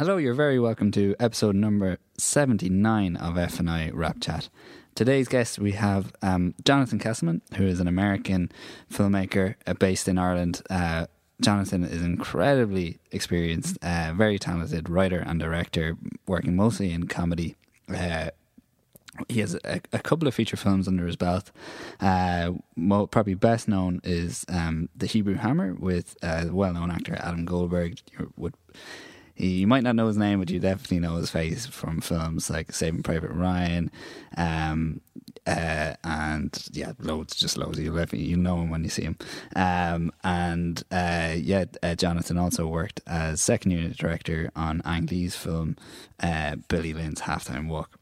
Hello, you're very welcome to episode number 79 of F&I Rap Chat. Today's guest, we have um, Jonathan Kesselman, who is an American filmmaker uh, based in Ireland. Uh, Jonathan is incredibly experienced, uh, very talented writer and director, working mostly in comedy. Uh, he has a, a, couple of feature films under his belt. Uh, mo- probably best known is um, The Hebrew Hammer with uh, well-known actor Adam Goldberg. Would you might not know his name, but you definitely know his face from films like Saving Private Ryan, um, uh, and yeah, loads, just loads. You you know him when you see him. Um, and uh, yeah, uh, Jonathan also worked as second unit director on Ang Lee's film uh, Billy Lynn's Halftime Walk.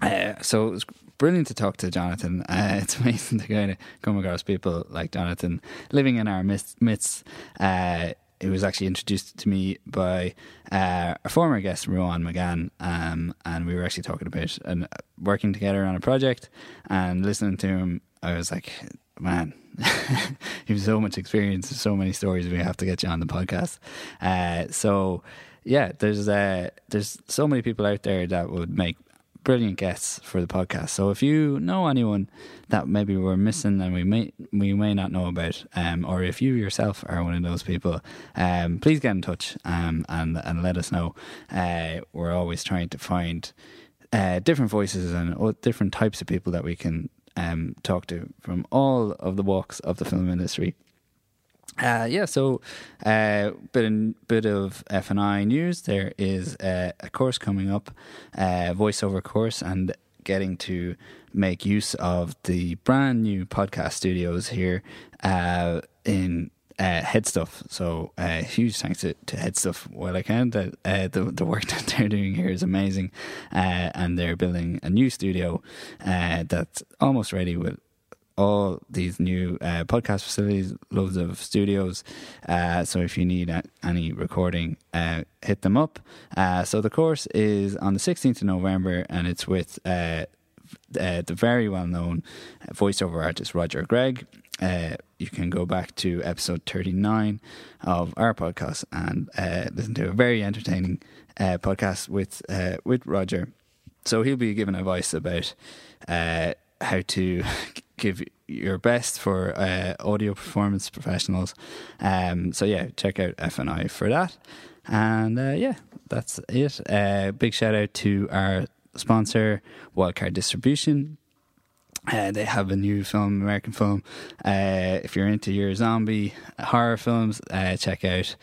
Uh, so it was brilliant to talk to Jonathan. Uh, it's amazing to kind of come across people like Jonathan living in our midst. Uh, it was actually introduced to me by uh, a former guest, Rowan McGann, um, and we were actually talking about and working together on a project. And listening to him, I was like, man, you have so much experience, so many stories. We have to get you on the podcast. Uh, so yeah, there's uh, there's so many people out there that would make brilliant guests for the podcast. So if you know anyone that maybe we're missing and we may we may not know about, um, or if you yourself are one of those people, um, please get in touch um, and and let us know. Uh, we're always trying to find uh, different voices and different types of people that we can um, talk to from all of the walks of the film industry. Uh, yeah, so uh, bit bit of F and I news. There is a course coming up, a voiceover course, and getting to make use of the brand new podcast studios here uh, in uh, Headstuff. So uh, huge thanks to, to Headstuff while I can. That uh, the the work that they're doing here is amazing, uh, and they're building a new studio uh, that's almost ready with all these new uh, podcast facilities, loads of studios. Uh, so if you need any recording, uh, hit them up. Uh, so the course is on the 16th of November and it's with uh, uh, the very well known voiceover artist Roger Gregg. you can go back to episode 39 of our podcast and listen to a very entertaining podcast with with Roger. So he'll be giving advice about how to give your best for uh, audio performance professionals. Um, so yeah, check out FNI for that. And uh, yeah, that's it. Uh, big shout out to our sponsor, Wildcard Distribution. Uh, they have a new film, American film. Uh, if you're into your zombie horror films, uh, check out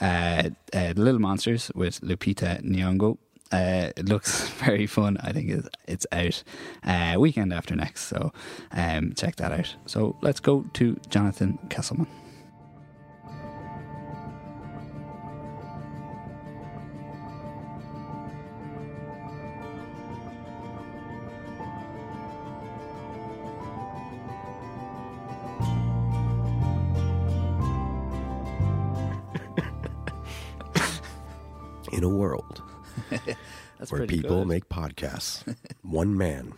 uh, uh, Little Monsters with Lupita Nyong'o. Uh, it looks very fun. I think it's, it's out uh, weekend after next, so um, check that out. So let's go to Jonathan Kesselman. In a world That's where people good. make podcasts. One man.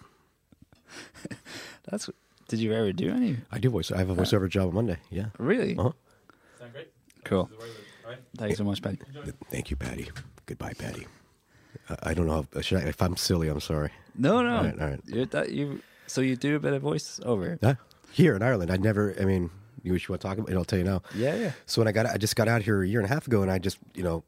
That's. Did you ever do any? I do voice. I have a voiceover job on Monday. Yeah. Really? Uh-huh. Sound great. Cool. Thank you so much, Patty. Thank you, Patty. Goodbye, Patty. Uh, I don't know. If, should I, if I'm silly, I'm sorry. No, no. All right. All right. You're that, you. So you do a bit of voiceover. Uh, here in Ireland, I never. I mean, you wish you want to talk about it? I'll tell you now. Yeah, yeah. So when I got, I just got out here a year and a half ago, and I just, you know,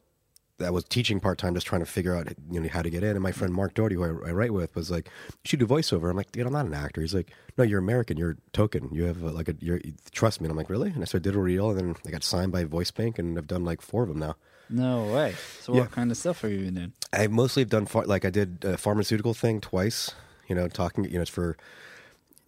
I was teaching part time, just trying to figure out you know how to get in. And my friend Mark Doherty, who I, I, write with, was like, "You should do voiceover." I'm like, "Dude, I'm not an actor." He's like, "No, you're American. You're token. You have a, like a. You're trust me." And I'm like, "Really?" And I started did a reel, and then I got signed by Voice Bank, and I've done like four of them now. No way. So yeah. what kind of stuff are you doing? I mostly have done far, like I did a pharmaceutical thing twice. You know, talking. You know, it's for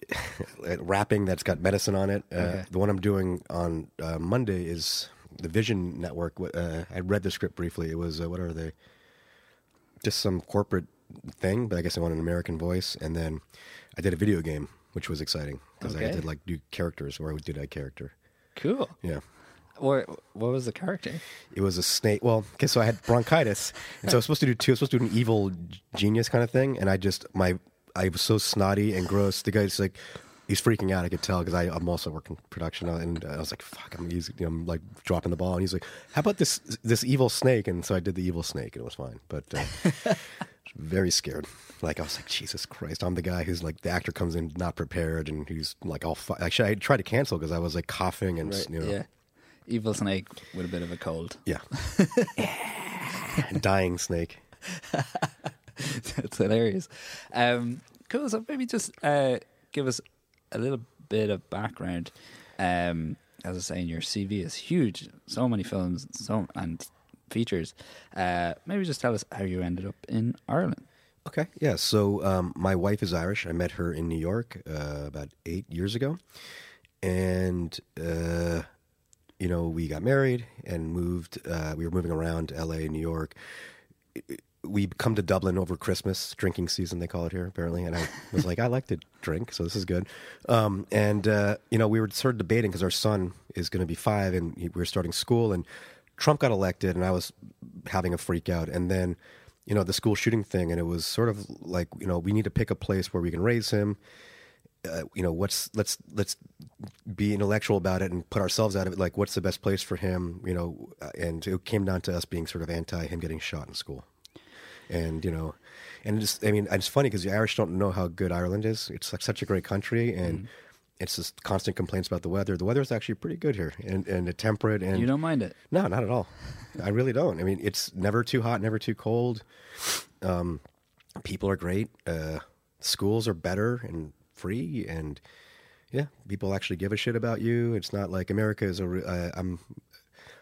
rapping that's got medicine on it. Uh, okay. The one I'm doing on uh, Monday is the Vision Network. Uh, I read the script briefly. It was uh, what are they? Just some corporate thing, but I guess I want an American voice. And then I did a video game, which was exciting because okay. I did like do characters, or I did a character. Cool. Yeah. What what was the character? It was a snake. Well, okay, so I had bronchitis, and so I was supposed to do two. I was supposed to do an evil genius kind of thing, and I just my I was so snotty and gross. The guy's like, he's freaking out. I could tell because I'm also working production, uh, and I was like, "Fuck!" I'm, using, you know, I'm like dropping the ball, and he's like, "How about this this evil snake?" And so I did the evil snake, and it was fine. But uh, very scared. Like I was like, Jesus Christ! I'm the guy who's like the actor comes in not prepared, and he's like all. Fu- Actually, I tried to cancel because I was like coughing and Right, you know, Yeah. Evil snake with a bit of a cold. yeah, dying snake. That's hilarious. Um, cool. So maybe just uh, give us a little bit of background. Um, as I say, your CV is huge. So many films, so and features. Uh, maybe just tell us how you ended up in Ireland. Okay, yeah. So um, my wife is Irish. I met her in New York uh, about eight years ago, and uh, you know we got married and moved. Uh, we were moving around L.A., New York. We come to Dublin over Christmas drinking season, they call it here apparently. And I was like, I like to drink, so this is good. Um, and uh, you know, we were sort of debating because our son is going to be five, and he, we were starting school, and Trump got elected, and I was having a freak out, and then you know the school shooting thing and it was sort of like you know we need to pick a place where we can raise him uh, you know what's let's let's be intellectual about it and put ourselves out of it like what's the best place for him you know uh, and it came down to us being sort of anti him getting shot in school and you know and it's i mean it's funny because the irish don't know how good ireland is it's like such a great country and it's just constant complaints about the weather the weather is actually pretty good here and and temperate and you don't mind it? no, not at all. I really don't. I mean, it's never too hot, never too cold. Um, people are great. Uh, schools are better and free, and yeah, people actually give a shit about you. It's not like America is a. re-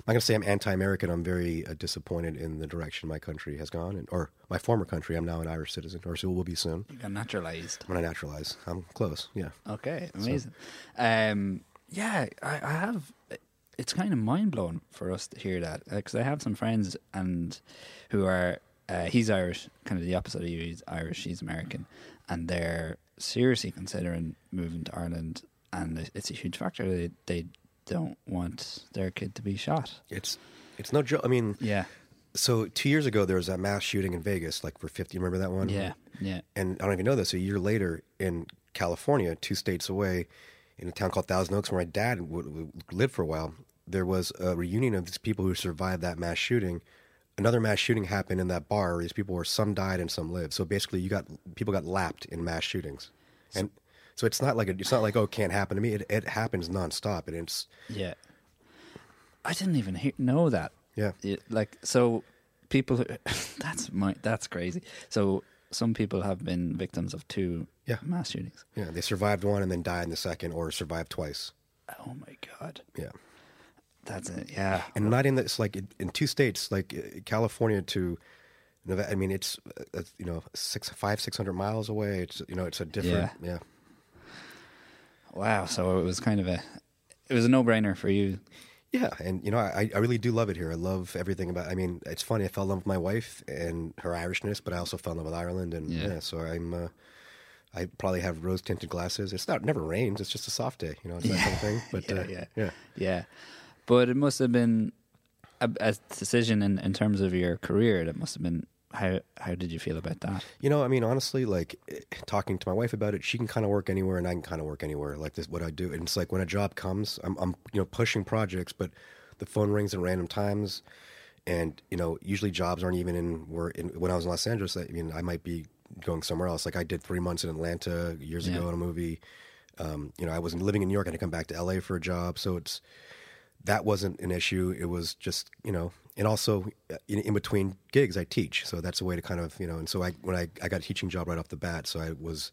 Uh, I'm. Not gonna say I'm anti-American. I'm very uh, disappointed in the direction my country has gone, and, or my former country. I'm now an Irish citizen, or so will be soon. You got naturalized. When I'm gonna naturalize. I'm close. Yeah. Okay, amazing. Um, yeah, I, I have. It's kind of mind blowing for us to hear that because I have some friends and who are. Uh, he's Irish, kind of the opposite of you. He's Irish, she's American, and they're seriously considering moving to Ireland, and it's a huge factor. They they don't want their kid to be shot. It's it's no joke. I mean, Yeah, so two years ago there was a mass shooting in Vegas, like for 50. Remember that one? yeah, yeah. and I don't even know this. A year later, in California, two states away, in a town called Thousand Oaks, where my dad w- w- lived for a while, there was a reunion of these people who survived that mass shooting. Another mass shooting happened in that bar. Where these people were some died and some lived. So basically, you got people got lapped in mass shootings, and so it's not like a, it's not like oh it can't happen to me. It, it happens nonstop, and it's Yeah. I didn't even hear, know that. yeah. It- like so people that's my that's crazy. So some people have been victims of two Yeah. mass shootings. Yeah, they survived one and then died in the second, or survived twice. Oh my god. Yeah. That's it. Yeah. and not in the, it's like in, two states like uh, california to Nevada, i mean it's uh, you know six five six hundred miles away it's you know it's a different yeah, Wow. So it was kind of a it was a no-brainer for you. yeah and you know I, I really do love it here i love everything about i mean it's funny i fell in love with my wife and her irishness but i also fell in love with ireland and Yeah. yeah, so i'm uh, I probably have rose tinted glasses. It's not never rains. It's just a soft day, you know. It's that kind of thing. But yeah, uh, yeah. yeah. Yeah. But it must have been a, a decision in, in terms of your career that must have been how how did you feel about that? You know, I mean, honestly, like talking to my wife about it, she can kind of work anywhere, and I can kind of work anywhere. Like this, what I do, and it's like when a job comes, I'm, I'm, you know, pushing projects, but the phone rings at random times, and you know, usually jobs aren't even in where. In, when I was in Los Angeles, I mean, I might be going somewhere else. Like I did three months in Atlanta years Yeah. ago in a movie. Um, you know, I was living in New York. I had to come back to LA for a job, so it's that wasn't an issue. It was just you know, and also uh, in, in between gigs, I teach, so that's a way to kind of you know. And so I when I I got a teaching job right off the bat, so I was,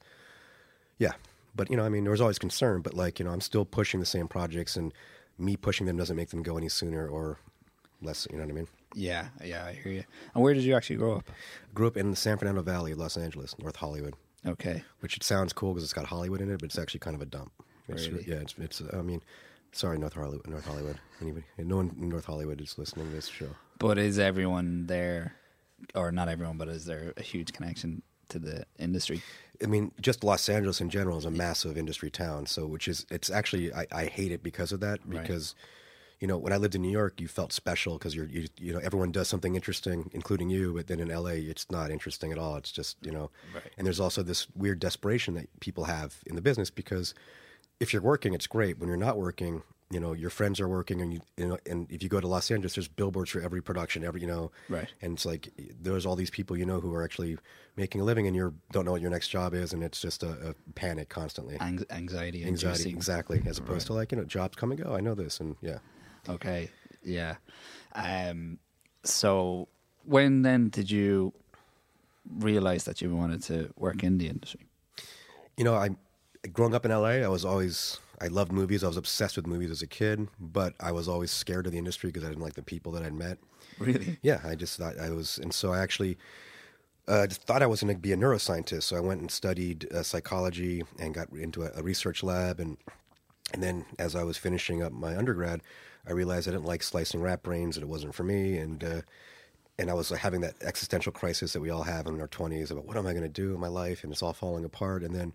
yeah. But you know, I mean, there was always concern, but like you know, I'm still pushing the same projects, and me pushing them doesn't make them go any sooner or less. You know what I mean? Yeah, yeah, I hear you. And where did you actually grow up? Grew up in the San Fernando Valley, of Los Angeles, North Hollywood, Okay. which it sounds cool because it's got Hollywood in it, but it's actually kind of a dump. It's, Really? Yeah, it's, it's. I mean, sorry, North Hollywood. North Hollywood. Anybody? No one in North Hollywood is listening to this show. But is everyone there, or not everyone, but is there a huge connection to the industry? I mean, just Los Angeles in general is a massive industry town. So, which is, it's actually, I, I hate it because of that. Right. Because, you know, when I lived in New York, you felt special because you're, you, you know, everyone does something interesting, including you. But then in LA, it's not interesting at all. It's just, you know, Right. and there's also this weird desperation that people have in the business because if you're working, it's great. When you're not working, you know your friends are working, and you, you know, and if you go to Los Angeles, there's billboards for every production, every you know, Right. And it's like there's all these people you know who are actually making a living, and you don't know what your next job is, and it's just a, a panic constantly, anxiety, anxiety, exactly. As opposed to like you know jobs come and go. I know this, and yeah. Okay, yeah. Um, so when then did you realize that you wanted to work in the industry? You know, I growing up in LA, I was always I loved movies. I was obsessed with movies as a kid, but I was always scared of the industry because I didn't like the people that I'd met. Really? Yeah, I just thought I was, and so I actually uh, just thought I was going to be a neuroscientist. So I went and studied uh, psychology and got into a, a research lab, and and then as I was finishing up my undergrad, I realized I didn't like slicing rat brains, and it wasn't for me, and. Uh, and I was like, having that existential crisis that we all have in our 20s about what am I going to do in my life, and it's all falling apart. And then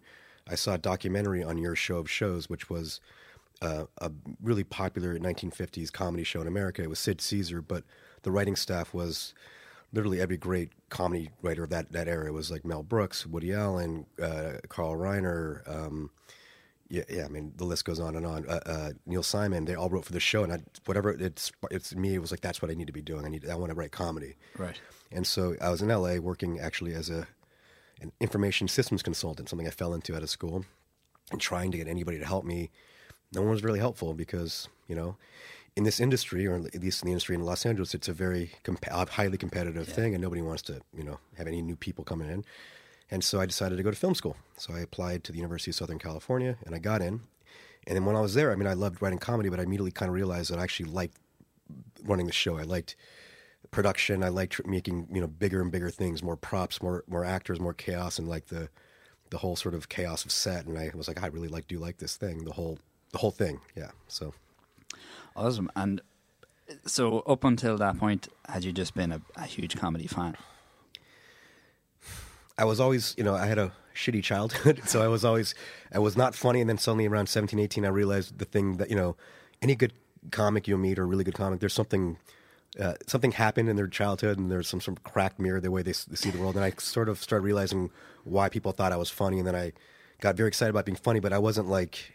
I saw a documentary on your show of shows, which was uh, a really popular 1950s comedy show in America. It was Sid Caesar, but the writing staff was literally every great comedy writer of that, that era. It was like Mel Brooks, Woody Allen, uh, Carl Reiner. Um, yeah, yeah. I mean, the list goes on and on. Uh, uh, Neil Simon. They all wrote for the show, and I, whatever it's it's me. It was like that's what I need to be doing. I need. I want to write comedy. Right. And so I was in LA working actually as a an information systems consultant, something I fell into out of school, and trying to get anybody to help me. No one was really helpful because you know, in this industry, or at least in the industry in Los Angeles, it's a very comp- highly competitive thing, and nobody wants to you know have any new people coming in. And so I decided to go to film school. So I applied to the University of Southern California, and I got in. And then when I was there, I mean, I loved writing comedy, but I immediately kind of realized that I actually liked running the show. I liked production. I liked making you know bigger and bigger things, more props, more more actors, more chaos, and like the the whole sort of chaos of set. And I was like, I really like do like this thing, the whole the whole thing. Yeah. So Awesome. And so up until that point, had you just been a, a huge comedy fan? I was always, you know, I had a shitty childhood, so I was always, I was not funny. And then suddenly around 17, 18, I realized the thing that, you know, any good comic you meet or really good comic, there's something, uh, something happened in their childhood and there's some sort of cracked mirror the way they, s- they see the world. And I sort of started realizing why people thought I was funny. And then I got very excited about being funny, but I wasn't like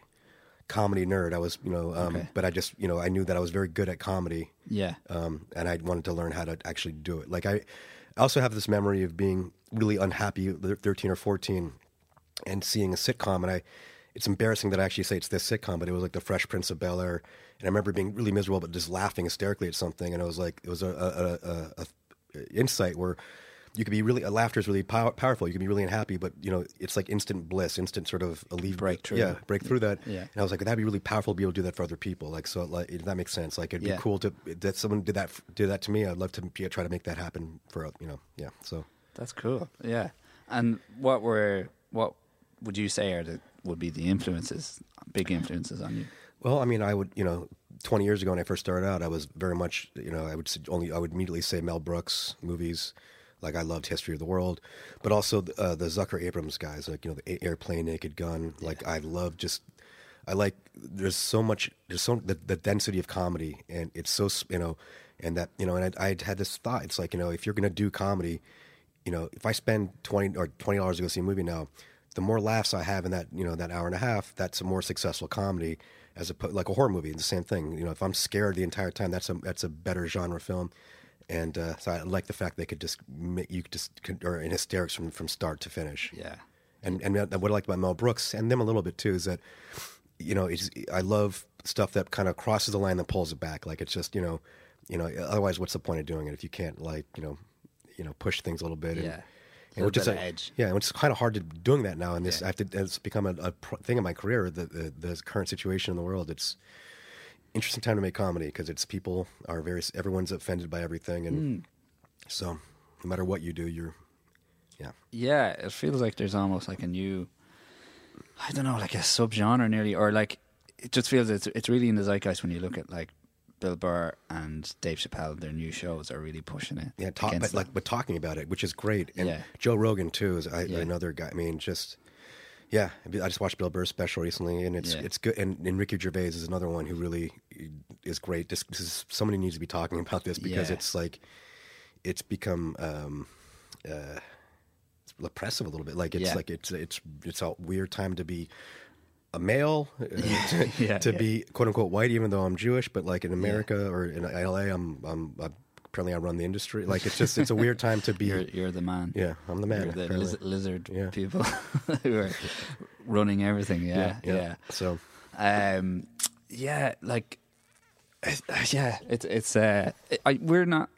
comedy nerd. I was, you know, um, Okay. but I just, you know, I knew that I was very good at comedy Yeah. um, and I wanted to learn how to actually do it. Like I, I also have this memory of being really unhappy, thirteen or fourteen, and seeing a sitcom, and I. It's embarrassing that I actually say it's this sitcom, but it was like The Fresh Prince of Bel Air, and I remember being really miserable, but just laughing hysterically at something, and it was like it was a, a, a, a, insight where you could be really laughter is really pow- powerful. You can be really unhappy, but you know it's like instant bliss, instant sort of alleviate. Breakthrough. Yeah, break through that. Yeah. And I was like, that'd be really powerful to be able to do that for other people. Like, so like if that makes sense. Like, it'd Yeah. be cool to that someone did that did that to me. I'd love to be, try to make that happen for you know. Yeah. So That's cool. Yeah. And what were what would you say are the would be the influences, big influences on you? Well, I mean, I would, you know, 20 years ago when I first started out, I was very much, you know, I would only, I would immediately say Mel Brooks movies. Like I loved History of the World, but also uh, the Zucker Abrahams guys, like you know, the Airplane, Naked Gun. Like I love just, I like. There's so much. There's so the, the density of comedy, and it's so you know, and that you know, and I, I had this thought. It's like you know, if you're gonna do comedy, you know, if I spend twenty or twenty dollars to go see a movie now, the more laughs I have in that you know that hour and a half, that's a more successful comedy as a like a horror movie. It's the same thing. You know, if I'm scared the entire time, that's a that's a better genre film. And uh, so I like the fact they could just make you could just could, or in hysterics from from start to finish. Yeah. And and what I like about Mel Brooks and them a little bit too is that you know it's, I love stuff that kind of crosses the line that pulls it back. Like it's just you know you know otherwise what's the point of doing it if you can't like you know you know push things a little bit. And, Yeah. And which is a- edge. Yeah, and it's kind of hard to doing that now. And this Yeah. I have to. It's become a, a thing in my career. The, the the current situation in the world. It's interesting time to make comedy because it's people are very everyone's offended by everything, and Hmm. so no matter what you do, you're yeah. Yeah, it feels like there's almost like a new, I don't know, like a subgenre nearly, or like it just feels it's it's really in the zeitgeist when you look at like Bill Burr and Dave Chappelle. Their new shows are really pushing it. Yeah, talk, but like, but talking about it, which is great. And Yeah. Joe Rogan too is I, Yeah. another guy. I mean, just yeah. I just watched Bill Burr's special recently, and it's Yeah. it's good. And, and Ricky Gervais is another one who really is great. Just this is, somebody needs to be talking about this because Yeah. it's like it's become um, uh, a little bit. Like it's Yeah. like it's it's it's a weird time to be a male uh, to, Yeah, to yeah. be quote unquote white, even though I'm Jewish. But like in America or in LA, I'm I'm apparently I run the industry. Like it's just it's a weird time to be. You're, you're the man. yeah, I'm the man. You're the liz- lizard Yeah. people who are running everything. Yeah, yeah. So Um, yeah, like, yeah, it's it's. Uh, I, we're not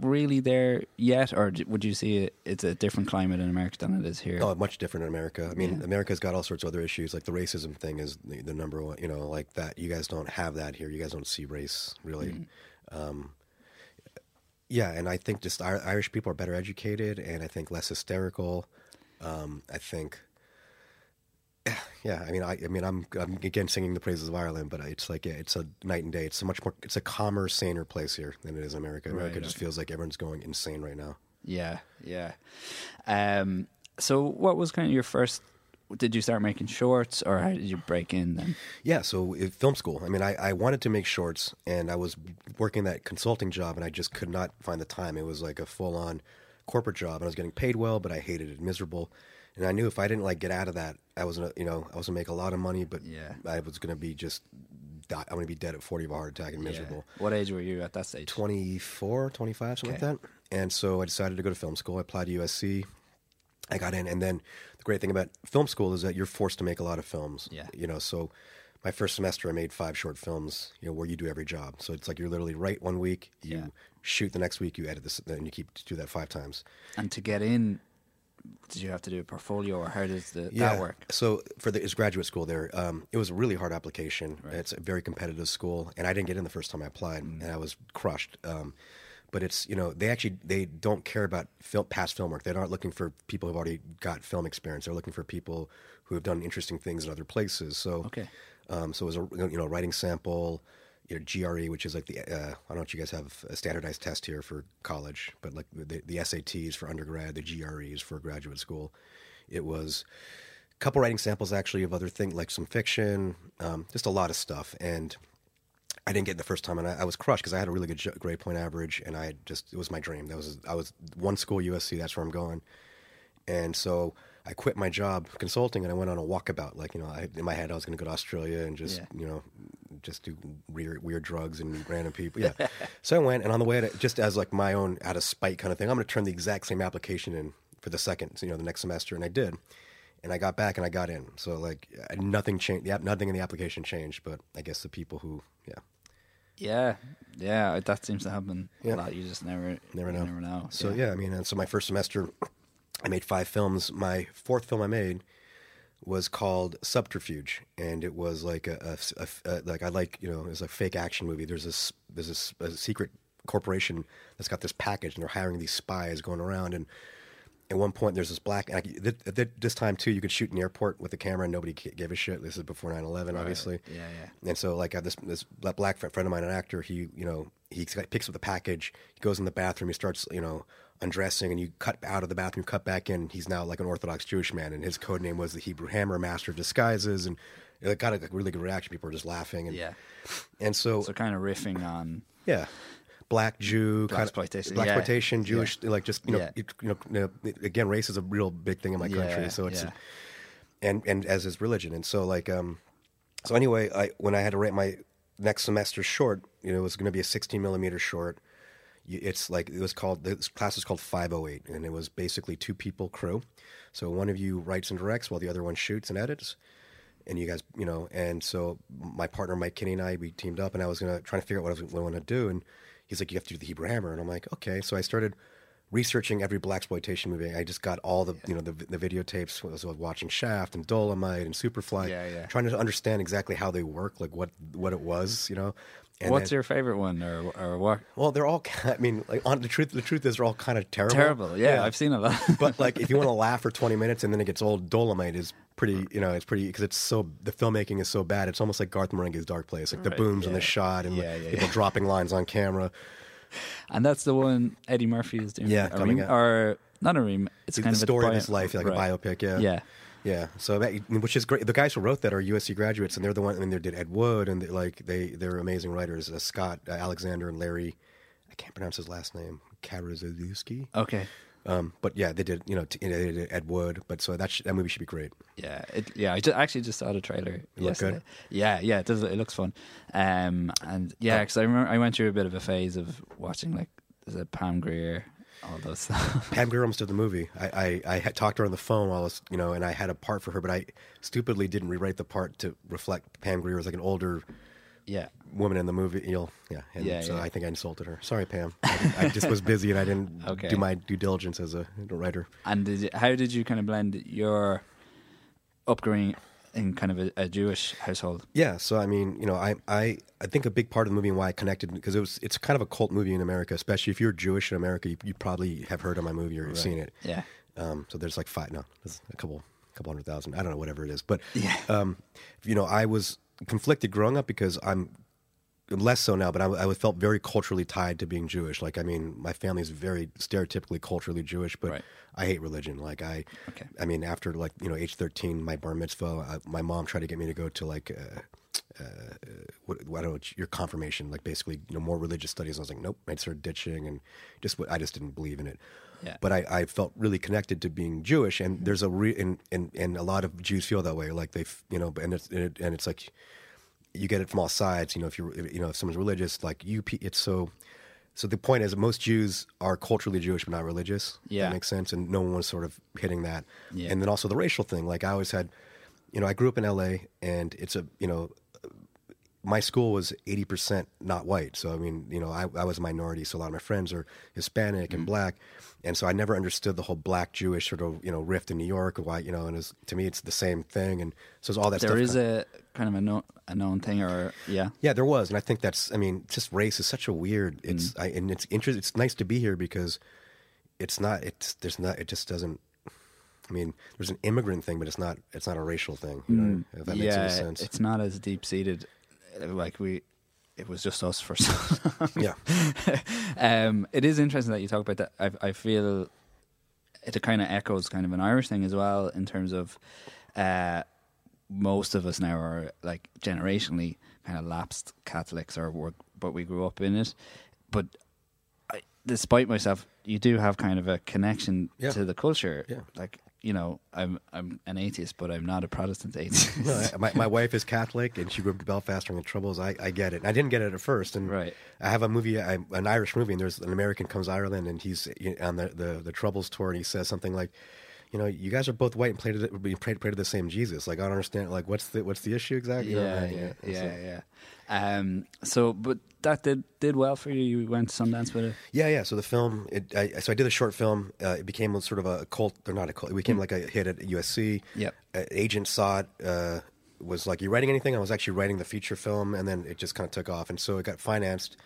really there yet, or would you see it, it's a different climate in America than it is here? Oh, much different in America. I mean, Yeah. America's got all sorts of other issues. Like the racism thing is the, the number one. You know, like that. You guys don't have that here. You guys don't see race really. Um, yeah, and I think just Irish people are better educated, and I think less hysterical. Um, I think. Yeah, I mean, I, I mean, I'm, I'm again singing the praises of Ireland, but it's like, yeah, it's a night and day. It's a much more, it's a calmer, saner place here than it is in America. America Right, just okay. feels like everyone's going insane right now. Yeah, yeah. Um, so, what was kind of your first? Did you start making shorts, or how did you break in then? Yeah, so film school. I mean, I, I wanted to make shorts, and I was working that consulting job, and I just could not find the time. It was like a full on corporate job, and I was getting paid well, but I hated it, miserable. And I knew if I didn't like get out of that, I was gonna, you know, I was gonna make a lot of money, but Yeah. I was gonna be just, die, I'm gonna be dead at 40 of a heart attack and miserable. Yeah. What age were you at that stage? 24, 25, something Okay. like that. And so I decided to go to film school. I applied to USC. I got in, and then the great thing about film school is that you're forced to make a lot of films. Yeah. You know, so my first semester I made five short films. You know, where you do every job. So it's like you're literally write one week, you Yeah. shoot the next week, you edit this, then you keep do that five times. And to get in, did you have to do a portfolio, or how does the, that work? So for the it's graduate school there, um, it was a really hard application. It's a very competitive school, and I didn't get in the first time I applied, Mm. and I was crushed. Um, but it's you know they actually they don't care about film, past film work. They're not looking for people who've already got film experience. They're looking for people who have done interesting things in other places. So Okay. um, so it was a you know writing sample, you know, GRE, which is like the uh, I don't know if you guys have a standardized test here for college, but like the, the SATs for undergrad, the GREs for graduate school. It was a couple writing samples actually of other things like some fiction, um, just a lot of stuff, and I didn't get it the first time, and I, I was crushed because I had a really good grade point average, and I just it was my dream. That was I was one school USC. That's where I'm going. And so I quit my job consulting and I went on a walkabout. Like, you know, I, in my head, I was going to go to Australia and just, Yeah. you know, just do weird, weird drugs and meet random people. Yeah. so I went, and on the way, to, just as like my own out of spite kind of thing, I'm going to turn the exact same application in for the second, you know, the next semester. And I did. And I got back and I got in. So, like, nothing changed. The app, nothing in the application changed. But I guess the people who, yeah, Yeah, yeah, that seems to happen Yeah. a lot. You just never, never know. Never know. So yeah. I mean, and so my first semester, I made five films. My fourth film I made was called Subterfuge, and it was like a, a- a- a- like I like you know it was a fake action movie. There's this there's this a secret corporation that's got this package, and they're hiring these spies going around and. At one point, there's this black. And I, th- th- this time too, you could shoot in the airport with the camera, and nobody gave a shit. This is before 9/11, obviously. Yeah, yeah. And so, like, uh, this this black fr- friend of mine, an actor, he you know he picks up the package, he goes in the bathroom, he starts you know undressing, and you cut out of the bathroom, cut back in. He's now like an Orthodox Jewish man, and his code name was the Hebrew Hammer, Master of Disguises, and it got a really good reaction. People were just laughing, and Yeah. and so, So kind of riffing on yeah. Black Jew, kind of black yeah. exploitation, Jewish, like just you know, Yeah. it- you know, again, race is a real big thing in my country, Yeah, so it's yeah. and and as is religion, and so like um, so anyway, I when I had to write my next semester short, you know, it was going to be a 16 millimeter short. It's like it was called this class is called 508, and it was basically two people crew. So one of you writes and directs while the other one shoots and edits and you guys, you know, and so my partner Mike Kinney and I, we teamed up, and I was gonna try to figure out what I was going to do, and he's like, "You have to do the Hebrew Hammer," and I'm like, "Okay." So I started researching every blaxploitation movie. I just got all the, you know, the the videotapes. I was watching Shaft and Dolomite and Superfly, Yeah, yeah. trying to understand exactly how they work, like what what it was, you know. And What's then- your favorite one, or or what? well, they're all. I mean, like on the truth. The truth is, they're all kind of terrible. Terrible. Yeah, I've seen a lot. but like if you want to laugh for 20 minutes and then it gets old dolomite is pretty you know it's pretty because it's so the filmmaking is so bad it's almost like garth marenghi's dark place like the Right, booms and the shot and Yeah, the yeah, people yeah. dropping lines on camera and that's the one Eddie Murphy is doing. Yeah, coming rem- or not a rem. It's the kind of story of his life like right. a biopic yeah Yeah. Yeah so that which is great the guys who wrote that are usc graduates and they're the one I mean they did ed wood and they, like they they're amazing writers uh, scott uh, alexander and larry i can't pronounce his last name Karaszewski. Okay. Um, but yeah, they did. You know, t- they did Ed Wood. But so that sh- that movie should be great. Yeah, it, yeah. I ju- actually just saw the trailer yesterday. good? Yeah, yeah. It does. It looks fun. Um, and yeah, because I remember I went through a bit of a phase of watching like is it Pam Grier, all those stuff. Pam did the movie. I, I, I had talked to her on the phone while I was, you know, and I had a part for her, but I stupidly didn't rewrite the part to reflect Pam Grier as like an older yeah, woman in the movie. You know, yeah. And Yeah, so yeah. I think I insulted her. Sorry, Pam. I, I just was busy and I didn't Okay. do my due diligence as a writer. and did you, how did you kind of blend your upbringing in kind of a, a Jewish household? Yeah, so I mean, you know, I I I think a big part of the movie and why I connected because it was it's kind of a cult movie in America, especially if you're Jewish in America, you, you probably have heard of my movie or seen it. Yeah, Um, so there's like five, no, there's a couple, couple hundred thousand. I don't know, whatever it is. But, Yeah. um, you know, I was conflicted growing up because I'm less so now, but I, I felt very culturally tied to being Jewish. Like, I mean, my family is very stereotypically culturally Jewish, but Right. I hate religion. Like, I, Okay. I mean, after like, you know, age 13, my bar mitzvah, I, my mom tried to get me to go to like, uh, uh, what, I don't know, your confirmation, like basically, you know, more religious studies. I was like, nope. I started ditching and just, what I just didn't believe in it Yeah. but I, I felt really connected to being Jewish, and there's a re- and, and and a lot of Jews feel that way, like they, you know, and it's and, it, and it's like you get it from all sides, you know, if you're, you know, if someone's religious, like you, it's so. So the point is, most Jews are culturally Jewish but not religious. Yeah. that makes sense, and no one was sort of hitting that. Yeah. And then also the racial thing, like I always had, you know, I grew up in L.A. and it's a, you know, my school was 80% not white. So, I mean, you know, I, I was a minority. So a lot of my friends are Hispanic Mm. and black. And so I never understood the whole black Jewish sort of, you know, rift in New York or why, you know, and it's, to me, it's the same thing. And so it's all that there stuff. is a kind of a, no, a known thing, or yeah, yeah, there was. And I think that's, I mean, just race is such a weird, Mm. it's, I, and it's interesting. It's nice to be here because it's not, it's, there's not, it just doesn't, I mean, there's an immigrant thing, but it's not, it's not a racial thing. You know, if that makes Mm. yeah, any sense. it's not as deep seated. Like we, it was just us for so long. yeah. um, it is interesting that you talk about that. I, I feel it kind of echoes kind of an Irish thing as well in terms of uh, most of us now are like generationally kind of lapsed Catholics, or we're, but we grew up in it. But I, despite myself, you do have kind of a connection Yeah. to the culture. Yeah. Like you know, I'm I'm an atheist, but I'm not a Protestant atheist. No, I- my, my wife is Catholic, and she grew up in Belfast during the Troubles. I, I get it. I didn't get it at first, and Right. I have a movie, I, an Irish movie, and there's an American comes Ireland, and he's on the, the the Troubles tour, and he says something like, "You know, you guys are both white and pray to the, pray, pray to the same Jesus. Like, I don't understand. Like, what's the what's the issue exactly? You know, yeah, like, yeah, so- yeah, yeah. Um, so, but that did did well for you. You went to Sundance with it. Yeah, yeah. So the film, it, I, so I did a short film. Uh, it became sort of a cult, or not a cult. It became like a hit at USC. Yep. Uh, agent saw it. Uh, was like, "You writing anything?" I was actually writing the feature film, and then it just kind of took off, and so it got financed.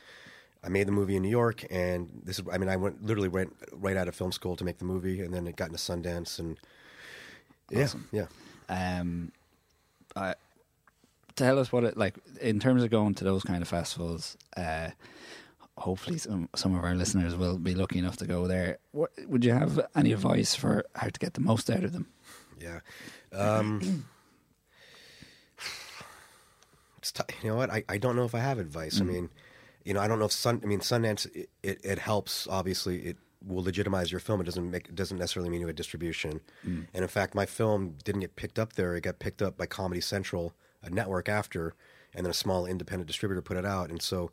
I made the movie in New York, and this is, I mean, I went literally went right out of film school to make the movie, and then it got into Sundance, and yeah, Awesome. yeah. Um, I, tell us what it like in terms of going to those kind of festivals. Uh, hopefully, some some of our listeners will be lucky enough to go there. What would you have any advice for how to get the most out of them? Yeah. Um, it's t- you know what? I, I don't know if I have advice. I mean, you know, I don't know if Sun. I mean, Sundance. It, it, it helps. Obviously, it will legitimize your film. It doesn't make. It doesn't necessarily mean you have distribution. And in fact, my film didn't get picked up there. It got picked up by Comedy Central, a network after, and then a small independent distributor put it out. And so,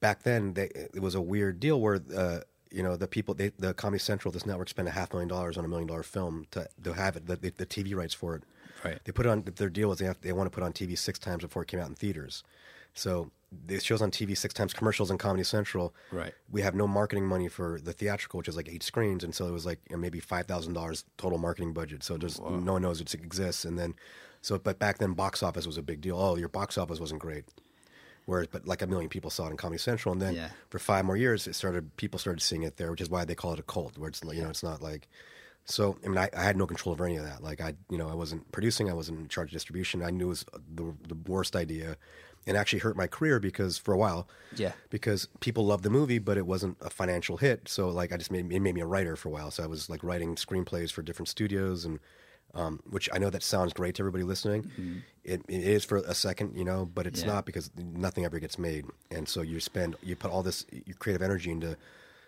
back then, they, it was a weird deal where. Uh, you know the people, they, the Comedy Central, this network spent a half million dollars on a million dollar film to to have it, the, the TV rights for it. Right. They put it on their deal was they have they want to put it on TV six times before it came out in theaters. So it shows on TV six times commercials on Comedy Central. Right. We have no marketing money for the theatrical, which is like eight screens, and so it was like you know, maybe five thousand dollars total marketing budget. So just no one knows it exists. And then, so but back then box office was a big deal. Oh, your box office wasn't great. Whereas, but like a million people saw it in Comedy Central, and then Yeah. for five more years, it started. People started seeing it there, which is why they call it a cult. Where it's you know, it's not like. So I mean, I, I had no control over any of that. Like I, you know, I wasn't producing. I wasn't in charge of distribution. I knew it was the the worst idea, and actually hurt my career because for a while, Yeah. because people loved the movie, but it wasn't a financial hit. So like I just made it made me a writer for a while. So I was like writing screenplays for different studios and. Um, which I know that sounds great to everybody listening. It, it is for a second, you know, but it's Mm-hmm. Yeah. not because nothing ever gets made. And so you spend, you put all this your creative energy into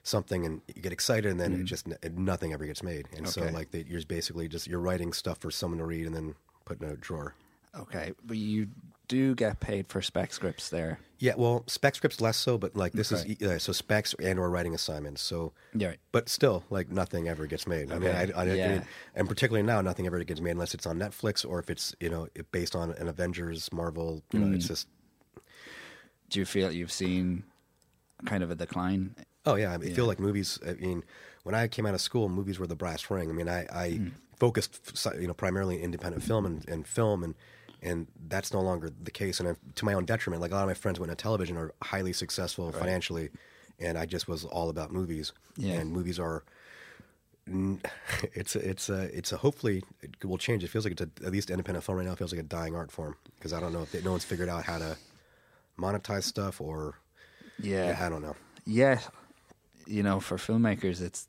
something and you get excited and then it just it, nothing ever gets made. And so Mm. Like that you're basically just you're writing stuff for someone to read and then put in a drawer. Okay, but you do get paid for spec scripts there. Yeah, well, spec scripts less so, but like this Okay. is uh, so specs and or writing assignments. So Yeah. right. but still, like nothing ever gets made. I mean, I, Okay, I, I yeah. mean, and particularly now, nothing ever gets made unless it's on Netflix or if it's you know based on an Avengers, Marvel. You know, it's Mm. just Do you feel you've seen kind of a decline? oh yeah. I mean, Yeah. feel like movies. I mean, when I came out of school, movies were the brass ring. I mean, I, I Hmm. focused you know primarily in independent film and, and film and. And that's no longer the case, and I, to my own detriment. Like a lot of my friends went into television are highly successful financially, and I just was all about movies. Yeah. And movies are it's a, it's a, it's a hopefully it will change. It feels like it's a, at least independent film right now feels like a dying art form because I don't know if they, no one's figured out how to monetize stuff or Yeah. I don't know. Yeah, you know, for filmmakers, it's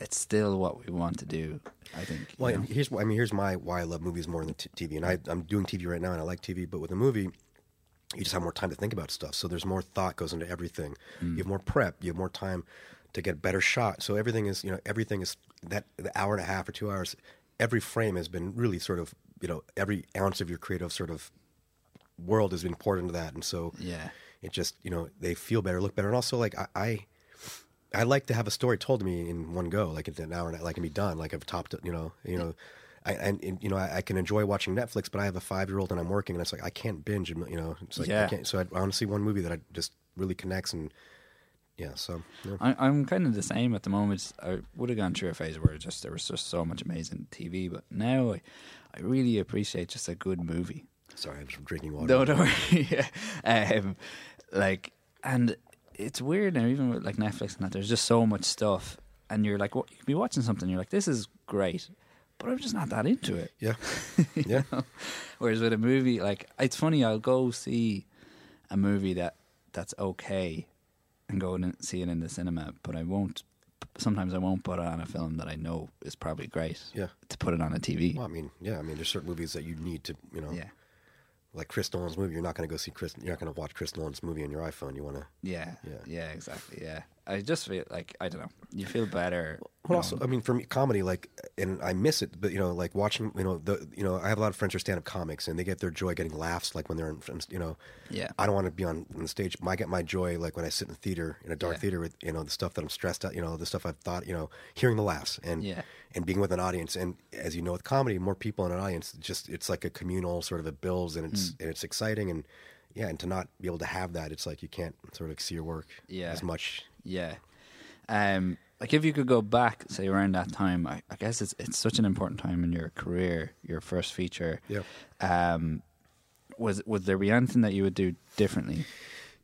it's still what we want to do. I think. Well, know? here's why- I mean here's my why I love movies more than t- TV, and I, I'm doing TV right now and I like TV, but with a movie. You just have more time to think about stuff, so there's more thought goes into everything. You have mm. more prep. You have more time to get a better shot. So everything is, you know, everything is that the hour and a half or two hours. Every frame has been really sort of, you know, every ounce of your creative sort of world has been poured into that, and so Yeah. it just you know they feel better, look better, and also like I. I I like to have a story told to me in one go, like in an hour, and like can be done. Like I've topped, you know, you know, I and, and you know I, I can enjoy watching Netflix, but I have a five year old and I'm working, and it's like I can't binge, you know, it's like Yeah. I can't. So I, I want to see one movie that I just really connects, and yeah, so yeah. I, I'm kind of the same at the moment. I would have gone through a phase where just there was just so much amazing TV, but now I, I really appreciate just a good movie. sorry, I'm drinking water. No, don't worry. yeah. um, like, and it's weird now, even with like Netflix and that. There's just so much stuff, and you're like, what, you could be watching something, you're like, this is great, but I'm just not that into it. Yeah, yeah, know? Whereas with a movie, like it's funny, I'll go see a movie that that's okay, and go and see it in the cinema, but I won't. Sometimes I won't put on a film that I know is probably great. Yeah. To put it on a TV. Well, I mean, yeah, I mean, there's certain movies that you need to, you know, yeah. Like Chris Nolan's movie. You're not going to go see Chris. You're not going to watch Chris Nolan's movie on your iPhone. You want to. Yeah. Yeah. Yeah. Exactly. Yeah. I just feel like I don't know. You feel better. Well, also, I mean, for me, comedy, like, and I miss it, but you know, like watching, you know, the, you know, I have a lot of friends who are stand-up comics, and they get their joy getting laughs, like when they're in, you know, Yeah. I don't want to be on, on the stage. I get my joy like when I sit in the theater in a dark Yeah. theater with, you know, the stuff that I'm stressed out, you know, the stuff I've thought, you know, hearing the laughs and Yeah. and being with an audience, and as you know, with comedy, more people in an audience, just it's like a communal sort of it builds, and it's mm. and it's exciting, and yeah, and to not be able to have that, it's like you can't sort of see your work Yeah. as much. Yeah. Um, like if you could go back, say around that time, I, I guess it's it's such an important time in your career, your first feature. Yeah. Um, was would there be anything that you would do differently?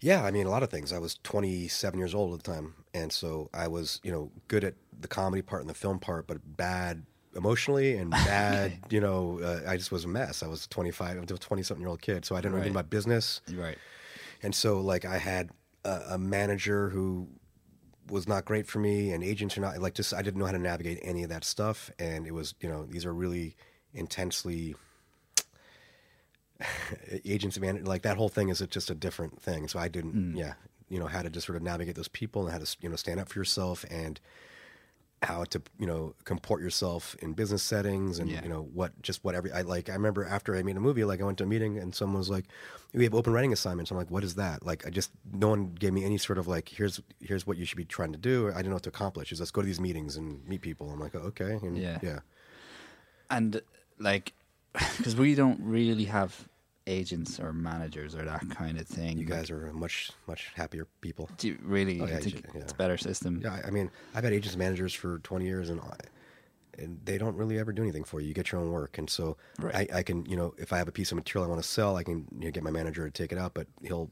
Yeah, I mean, a lot of things. I was 27 years old at the time, and so I was, you know, good at the comedy part and the film part, but bad emotionally and bad, you know, uh, I just was a mess. I was 25, I was a 20 something year old kid, so I didn't really Right. know my business. Right. And so, like, I had a, a manager who was not great for me, and agents are not like just I didn't know how to navigate any of that stuff, and it was, you know, these are really intensely agents man like that whole thing is just a different thing. So I didn't, Hmm. yeah, you know, how to just sort of navigate those people and how to you know stand up for yourself and how to you know comport yourself in business settings and Yeah. you know what just what every I like I remember after I made a movie like I went to a meeting and someone was like we have open writing assignments. I'm like what is that? Like I just no one gave me any sort of like here's here's what you should be trying to do. I didn't know what to accomplish. Is let's go to these meetings and meet people. I'm like oh, okay. And Yeah. yeah. And like, because we don't really have agents or managers or that kind of thing. you guys are much much happier people do you really Oh, yeah, I think should- yeah. it's a better system. Yeah, I- mean, I've had agents and managers for 20 years, and I, and they don't really ever do anything for you. You get your own work, and so Right. I, I can, you know, if I have a piece of material I want to sell, I can you know, get my manager to take it out, but he'll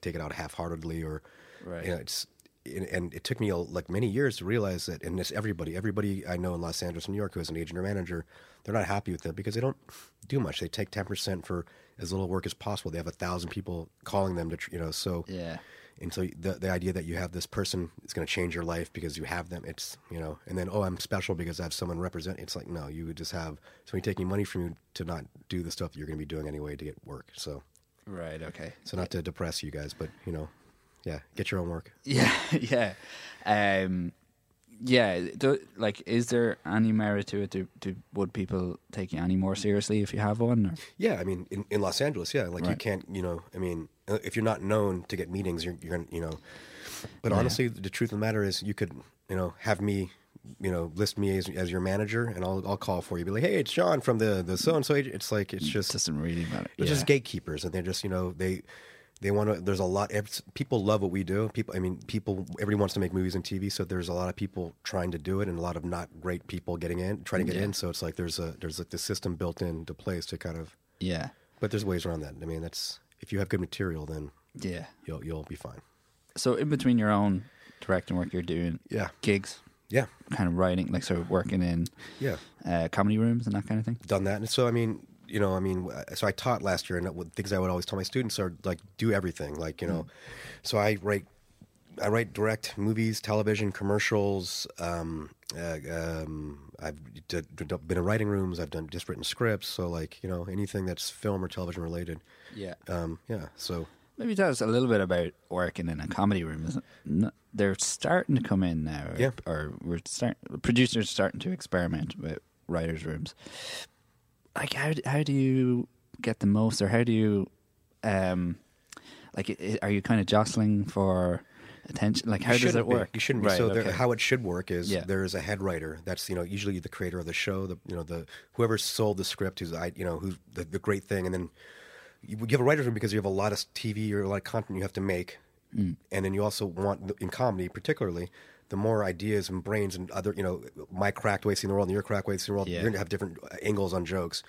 take it out half-heartedly, or Right. you know, it's. And and it took me uh, like many years to realize that, and this everybody, everybody I know in Los Angeles, New York, who has an agent or manager, they're not happy with it because they don't do much. They take ten percent for as little work as possible. They have a thousand people calling them to, you know, so Yeah. and so the the idea that you have this person is going to change your life because you have them, it's you know, and then oh, I'm special because I have someone represent. It's like no, you would just have somebody taking money from you to not do the stuff that you're going to be doing anyway to get work. So Right. Okay. so not to depress you guys, but you know, yeah, get your own work. Yeah, yeah, um, yeah. Do, like, is there any merit to it? Do, do would people take you any more seriously if you have one? Or? Yeah, I mean, in, in Los Angeles, yeah, like you can't, you know, I mean, uh, if you're not known to get meetings, you're, you're gonna, you know. But honestly, the truth of the matter is, you could, you know, have me, you know, list me as, as your manager, and I'll I'll call for you, be like, hey, it's John from the the so and so. It's like it's just doesn't really matter. they're yeah. just gatekeepers, and they're just, you know, they they want to. There's a lot. People love what we do. People, I mean, people. Everybody wants to make movies and TV, so there's a lot of people trying to do it, and a lot of not great people getting in, trying to get Yeah. in. So it's like there's a there's like the system built into place to kind of yeah, but there's ways around that. I mean, that's if you have good material, then yeah. you'll you'll be fine. So in between your own directing work, you're doing Yeah. gigs, Yeah, kind of writing, like sort of working in yeah, uh, comedy rooms and that kind of thing. done that. And so I mean, you know, I mean, so I taught last year, and things I would always tell my students are like, do everything. Like, you know, so I write. I write direct movies, television, commercials. Um, uh, um, I've d- d- been in writing rooms. I've done just written scripts. So, like you know, anything that's film or television related. Yeah. Um, yeah. So Maybe tell us a little bit about working in a comedy room. Isn't they're starting to come in now? Or, Yeah. or we're start producers are starting to experiment with writers' rooms. Like how how do you get the most, or how do you, um, like are you kind of jostling for attention? Like how You does it be. work? You shouldn't be. Right, so there, okay. how it should work is Yeah. there is a head writer. That's you know usually the creator of the show. The you know the whoever sold the script, who's I you know who's the, the great thing, and then you, you have a writer's room because you have a lot of TV or a lot of content you have to make, Mm. and then you also want in comedy particularly. The more ideas and brains and other, you know, my cracked way of seeing the world and your cracked way of seeing the world, Yeah. you're gonna have different angles on jokes.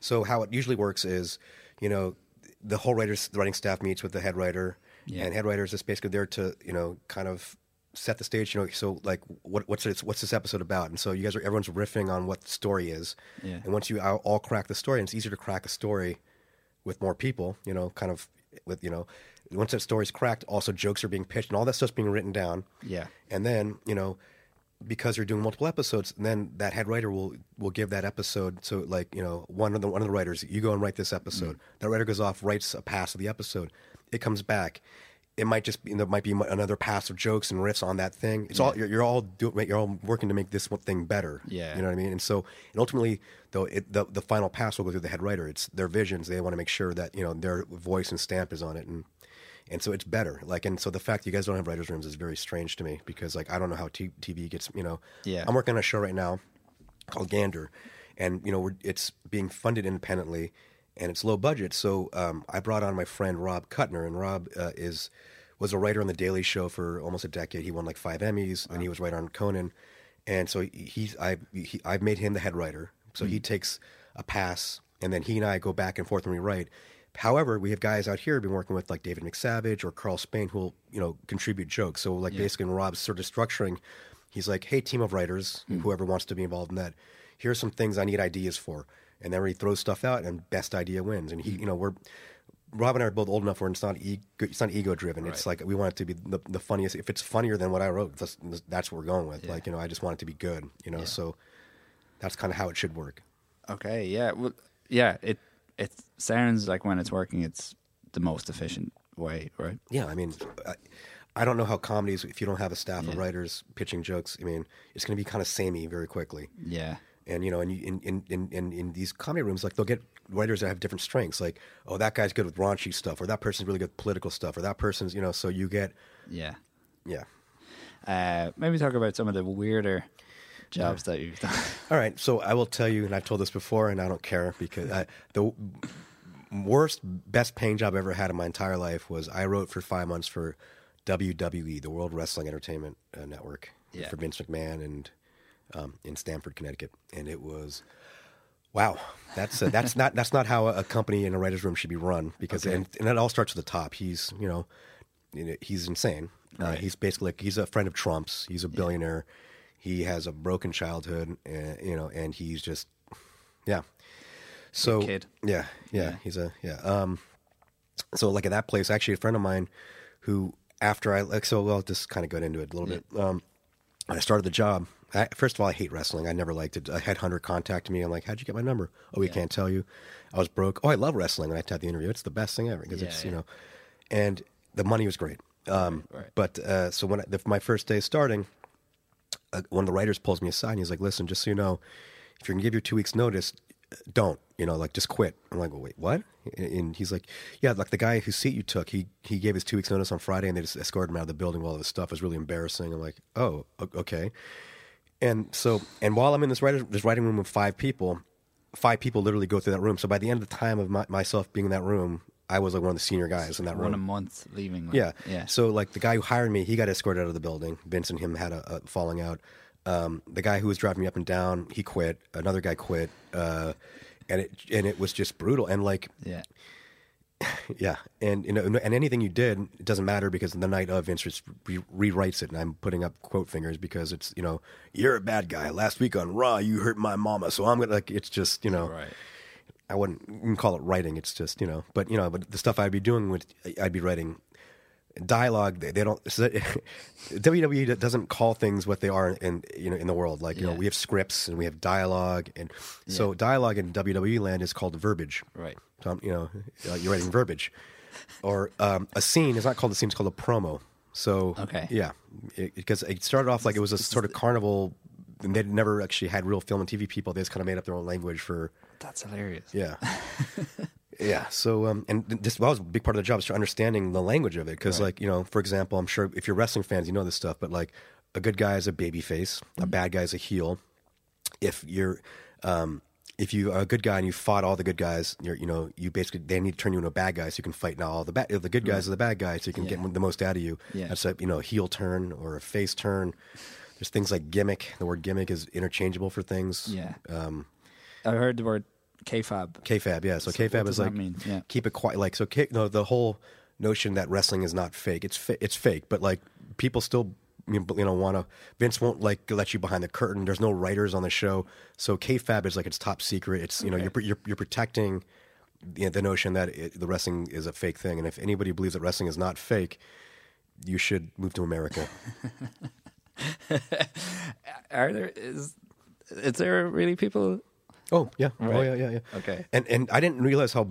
So how it usually works is, you know, the whole writers the writing staff meets with the head writer, Yeah. and head writers is basically there to you know kind of set the stage. You know, so like what, what's this, what's this episode about? And so you guys are everyone's riffing on what the story is. Yeah. And once you all, all crack the story, and it's easier to crack a story with more people. You know, kind of with you know, once that story's cracked, also jokes are being pitched and all that stuff's being written down. Yeah. And then you know. Because you're doing multiple episodes, then that head writer will will give that episode. So, like you know, one of the one of the writers, you go and write this episode. Mm. That writer goes off, writes a pass of the episode. It comes back. It might just be there might be another pass of jokes and riffs on that thing. It's all you're, you're all doing. You're all working to make this one thing better. Yeah. you know what I mean. And so, and ultimately, though, it, the the final pass will go through the head writer. It's their visions. They want to make sure that you know their voice and stamp is on it, and and so it's better. Like, and so the fact you guys don't have writers' rooms is very strange to me because, like, I don't know how t- TV gets. You know, Yeah. I'm working on a show right now called Gander, and you know, we're, it's being funded independently, and it's low budget. So um, I brought on my friend Rob Kutner, and Rob uh, is was a writer on the Daily Show for almost a decade. He won like five Emmys, and he was writer on Conan, and so he's I he, I've made him the head writer. So he takes a pass, and then he and I go back and forth and rewrite. However, we have guys out here who've been working with like David McSavage or Karl Spain who will, you know, contribute jokes. So like basically in Rob's sort of structuring, he's like, Hey, team of writers, hmm. whoever wants to be involved in that, here's some things I need ideas for. And then he throws stuff out and best idea wins. And he hmm. you know, we're Rob and I are both old enough where it's not ego, it's not ego driven. It's like we want it to be the, the funniest. If it's funnier than what I wrote, that's, that's what we're going with. Like you know, I just want it to be good. You know, so that's kind of how it should work. Okay, yeah, well, yeah. It it sounds like when it's working, it's the most efficient way, right? Yeah, I mean, I, I don't know how comedies if you don't have a staff of writers pitching jokes. I mean, it's going to be kind of samey very quickly. Yeah, And you know, and in, in, in, in, in these comedy rooms, like they'll get writers that have different strengths. Like, oh, that guy's good with raunchy stuff, or that person's really good with political stuff, or that person's, you know. So you get, yeah. yeah. Uh, maybe talk about some of the weirder jobs that you've done. All right, so I will tell you, and I've told this before, and I don't care because I, the worst, best paying job I ever had in my entire life was I wrote for five months for WWE, the World Wrestling Entertainment uh, Network, Yeah. for Vince McMahon, and um, in Stamford, Connecticut, and it was. Wow, that's uh, that's not that's not how a company in a writers' room should be run because Okay. and, and it all starts at the top. He's you know, you know, he's insane. Uh, he's basically like, he's a friend of Trump's. He's a billionaire. He has a broken childhood, and you know, and he's just yeah. So kid. yeah, yeah, Yeah. he's a yeah. Um, so like at that place, actually, a friend of mine who after I like so well, just kind of got into it a little bit. Um, when I started the job, I, first of all, I hate wrestling. I never liked it. A headhunter contacted me. I'm like, "How'd you get my number?" Oh, we Yeah. can't tell you. I was broke. Oh, I love wrestling. And I had the interview. It's the best thing ever because Yeah, it's yeah. you know, and the money was great. Um, right. But uh, so when I, the, my first day starting, uh, one of the writers pulls me aside and he's like, "Listen, just so you know, if you're gonna give your two weeks notice, don't. You know, like just quit." I'm like, well, "Wait, what?" And he's like, "Yeah, like the guy whose seat you took, he he gave his two weeks notice on Friday, and they just escorted him out of the building while all his stuff was really embarrassing." I'm like, "Oh, okay." And so, and while I'm in this writer, this writing room with five people, five people literally go through that room. So by the end of the time of my, myself being in that room, I was like one of the senior guys in that room. One a month leaving. like- Yeah. Yeah. So like the guy who hired me, he got escorted out of the building. Vince and him had a, a falling out. Um, the guy who was driving me up and down, he quit. Another guy quit. Uh, and it and it was just brutal. And like yeah. yeah, and you know, and anything you did, it doesn't matter because the night of Vince just re- rewrites it, and I'm putting up quote fingers because it's you know, you're a bad guy. Last week on Raw, you hurt my mama, so I'm gonna like. It's just you know, Right. I wouldn't call it writing. It's just you know, but you know, but the stuff I'd be doing would I'd be writing dialogue. They, they don't. WWE doesn't call things what they are in you know in the world. Like you know, we have scripts and we have dialogue, and so dialogue in WWE land is called verbiage. Right. So, you know, uh, you're writing verbiage. Or um, a scene is not called a scene; it's called a promo. So, Okay. yeah, because it, started off like it was a sort of carnival, and they'd never actually had real film and TV people. They just kind of made up their own language for, That's hilarious. yeah, yeah. So, um, and th- this that was a big part of the job is understanding the language of it. Because, Right. like, you know, for example, I'm sure if you're wrestling fans, you know this stuff. But like, a good guy is a baby face, a bad guy is a heel. If you're um, if you are a good guy and you fought all the good guys, you're, you know, you basically they need to turn you into a bad guy so you can fight now all the bad the good guys are the bad guys so you can Yeah. get the most out of you. Yeah. That's a you know a heel turn or a face turn. There's things like gimmick. The word gimmick is interchangeable for things. Yeah. Um, I heard the word kayfabe. kayfabe, yeah. So, So kayfabe is like? Yeah. keep it quiet. Like so, K, no, the whole notion that wrestling is not fake. It's fa- it's fake, but like people still you know want to. Vince won't like let you behind the curtain. There's no writers on the show, so kayfabe is like it's top secret. It's you know you're you're you're protecting the, the notion that it, the wrestling is a fake thing, and if anybody believes that wrestling is not fake, you should move to America. Are there is is there really people? Oh yeah, oh yeah, yeah, yeah. Okay. And and I didn't realize how